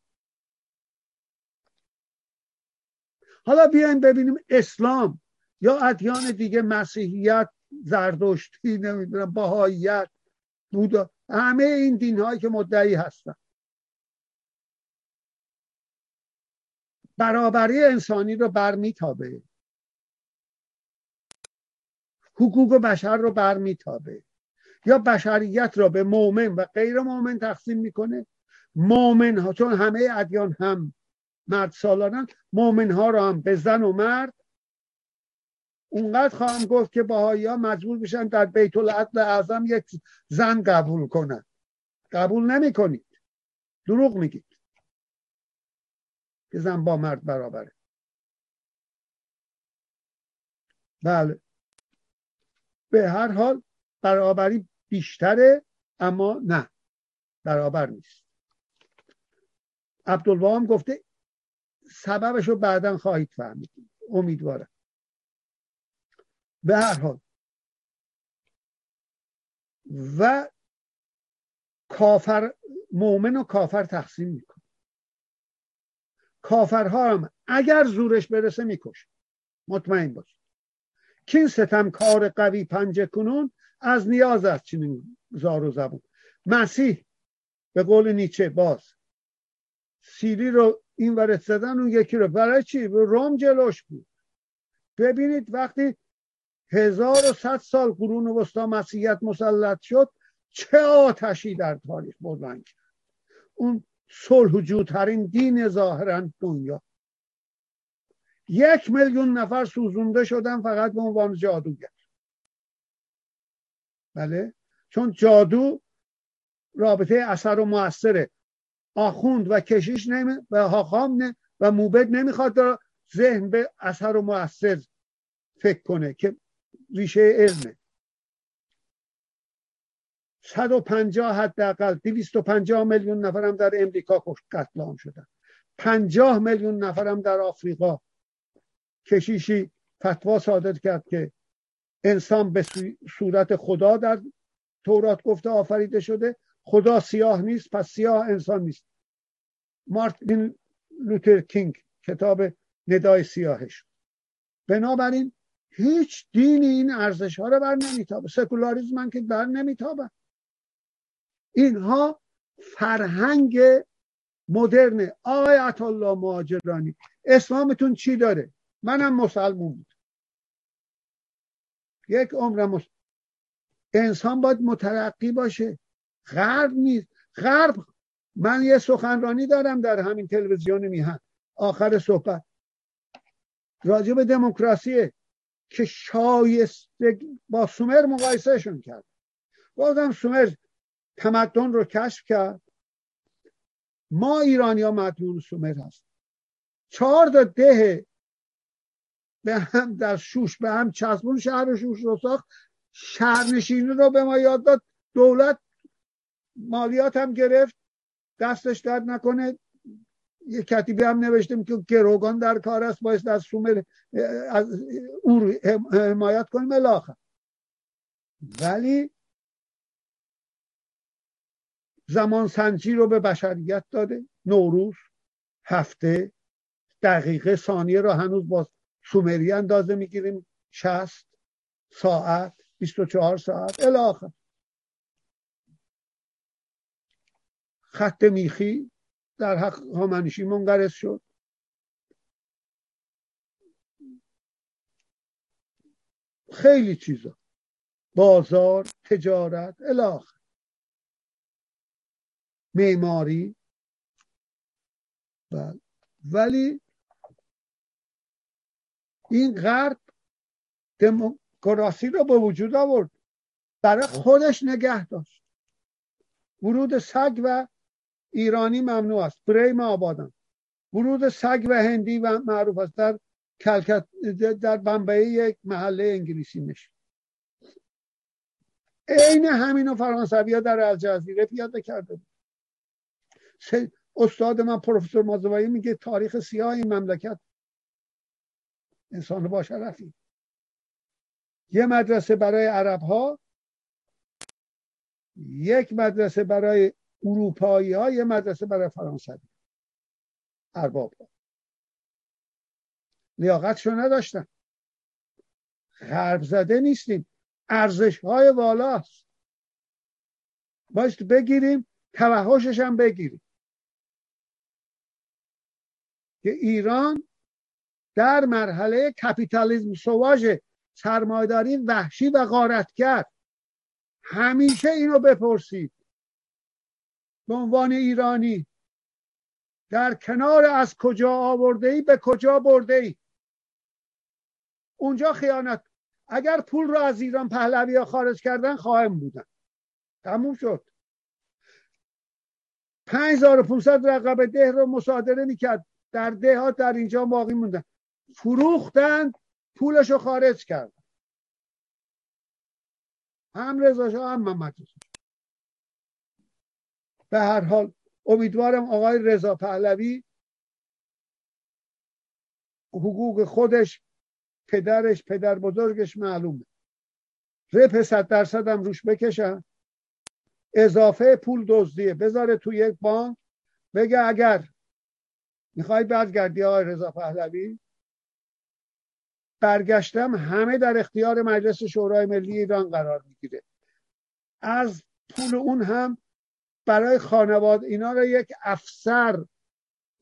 حالا بیایم ببینیم اسلام یا ادیان دیگه مسیحیت زردشتی نمی‌دونم باهاییت بودا همه این دین هایی که مدعی هستن. برابری انسانی رو برمیتابه. حقوق بشر رو برمیتابه. یا بشریت را به مؤمن و غیر مؤمن تقسیم می‌کنه. مؤمن ها چون همه ادیان هم مرد سالانن مؤمن ها رو هم به زن و مرد اونقدر خواهم گفت که باهایی ها مجبور بشن در بیت العدل اعظم یک زن قبول کنن. قبول نمی کنید دروغ میگید. که زن با مرد برابره. بله. به هر حال برابری بیشتره اما نه. برابر نیست. عبدالوهام گفته سببش رو بعدا خواهید فهمید. امیدوارم. به هر حال. و کافر مؤمن و کافر تقسیم می‌کنه. کافرها هم اگر زورش برسه می‌کشه مطمئن باش. کین ستم کار قوی پنجه کنون از نیاز است چنین زار و زبون. مسیح به قول نیچه باز. سیری رو این ورد زدن اون یکی رو. برای چی؟ روم جلوش بود. ببینید وقتی هزار و صد سال قرون وسطا مسیحیت مسلط شد چه آتشی در تاریخ بردن کرد. اون صلح جوترین دین ظاهرا دنیا. یک میلیون نفر سوزونده شدن فقط به عنوان جادوگر. بله؟ چون جادو رابطه اثر و موثره آخوند و کشیش نمی و حاخام نه و موبد نمی‌خواد ذهن به اثر و موثر فکر کنه که ریشه علمه. 150 حداقل 250 میلیون نفرم در امریکا قتل عام شدن. 50 میلیون نفرم در آفریقا. کشیشی فتوا صادر کرد که انسان به صورت خدا در تورات گفته آفریده شده. خدا سیاه نیست پس سیاه انسان نیست. مارتین لوتر کینگ کتاب ندای سیاهش. بنابراین هیچ دینی این ارزش ها رو بر نمیتابه. سکولاریزم هم که بر نمیتابه. اینها فرهنگ مدرن. آقای الله مهاجرانی اسلامتون چی داره؟ منم مسلمون بود. یک عمرم انسان باید مترقی باشه. غرب نیست. غرب من یه سخنرانی دارم در همین تلویزیون میهن. آخر صحبت. راجع به دموکراسیه که شایسته با سومر مقایسهشون کرد بازم سومر تمدن رو کشف کرد. ما ایرانی ها مدیون سومر هست چهار تا ده به هم در شوش به هم چسبون شهر شوش رو ساخت. شهرنشینی رو به ما یاد داد. دولت مالیات هم گرفت. دستش درد نکنه. یه کتیبی هم نوشتیم که گروگان در کار است. باید از سومر از او حمایت کنیم. الاخر ولی زمان سنجی رو به بشریت داده نوروز هفته دقیقه ثانیه رو هنوز با سومری اندازه می‌گیریم شست ساعت 24 ساعت الاخر خط میخی در حق هامنشی منقرض شد. خیلی چیزا. بازار تجارت الاخر معماری. بله. ولی این غرب دموکراسی رو به وجود آورد. برای خودش نگه داشت. ورود سگ و ایرانی ممنوع است. بریم آبادان. ورود سگ و هندی و معروف است. در کلکت در بمبئی یک محله انگلیسی نشد عین همین و فرانسوی ها در الجزیره پیاده کرده بود. استاد من پروفسور مازوایی میگه تاریخ سیاه این مملکت. انسان با شرفی یه مدرسه برای عرب ها یک مدرسه برای اروپایی ها یه مدرسه برای فرانسوی. ارباب. ها لیاقتشو نداشتن. غرب زده نیستیم. ارزش های والاست. باید بگیریم توحشش هم بگیریم. که ایران در مرحله کپیتالیزم سواژ سرمایداری وحشی و غارتگر همیشه اینو بپرسید. به عنوان ایرانی در کنار از کجا آورده ای به کجا برده ای اونجا خیانت. اگر پول رو از ایران پهلوی ها خارج کردن خواهم بودن. تموم شد. 5500 رقب ده رو مصادره می‌کرد. در ده در اینجا باقی موندن. فروختن پولش رو خارج کردن. هم رضا هم محمد به هر حال امیدوارم آقای رضا پهلوی حقوق خودش پدرش پدر بزرگش معلومه رپ صد درصد هم روش بکشن اضافه پول دزدیه. بذاره تو یک بانک بگه اگر می‌خوای برگردی آقای رضا پهلوی؟ برگشتم همه در اختیار مجلس شورای ملی ایران قرار می‌گیره. از پول اون هم برای خانواده اینا رو یک افسر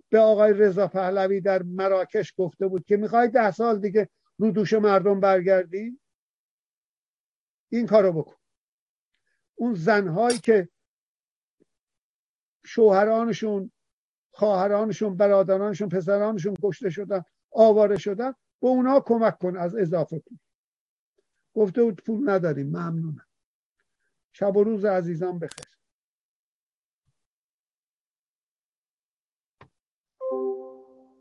به آقای رضا پهلوی در مراکش گفته بود که می‌خوای ده سال دیگه رو دوش مردم برگردی؟ این کارو بکن. اون زنهایی که شوهرانشون خواهرانشون برادرانشون پسرانشون کشته شدن آواره شدن به اونا کمک کن از اضافه پول. گفته بود پول نداریم ممنونم. شب و روز عزیزان بخیر.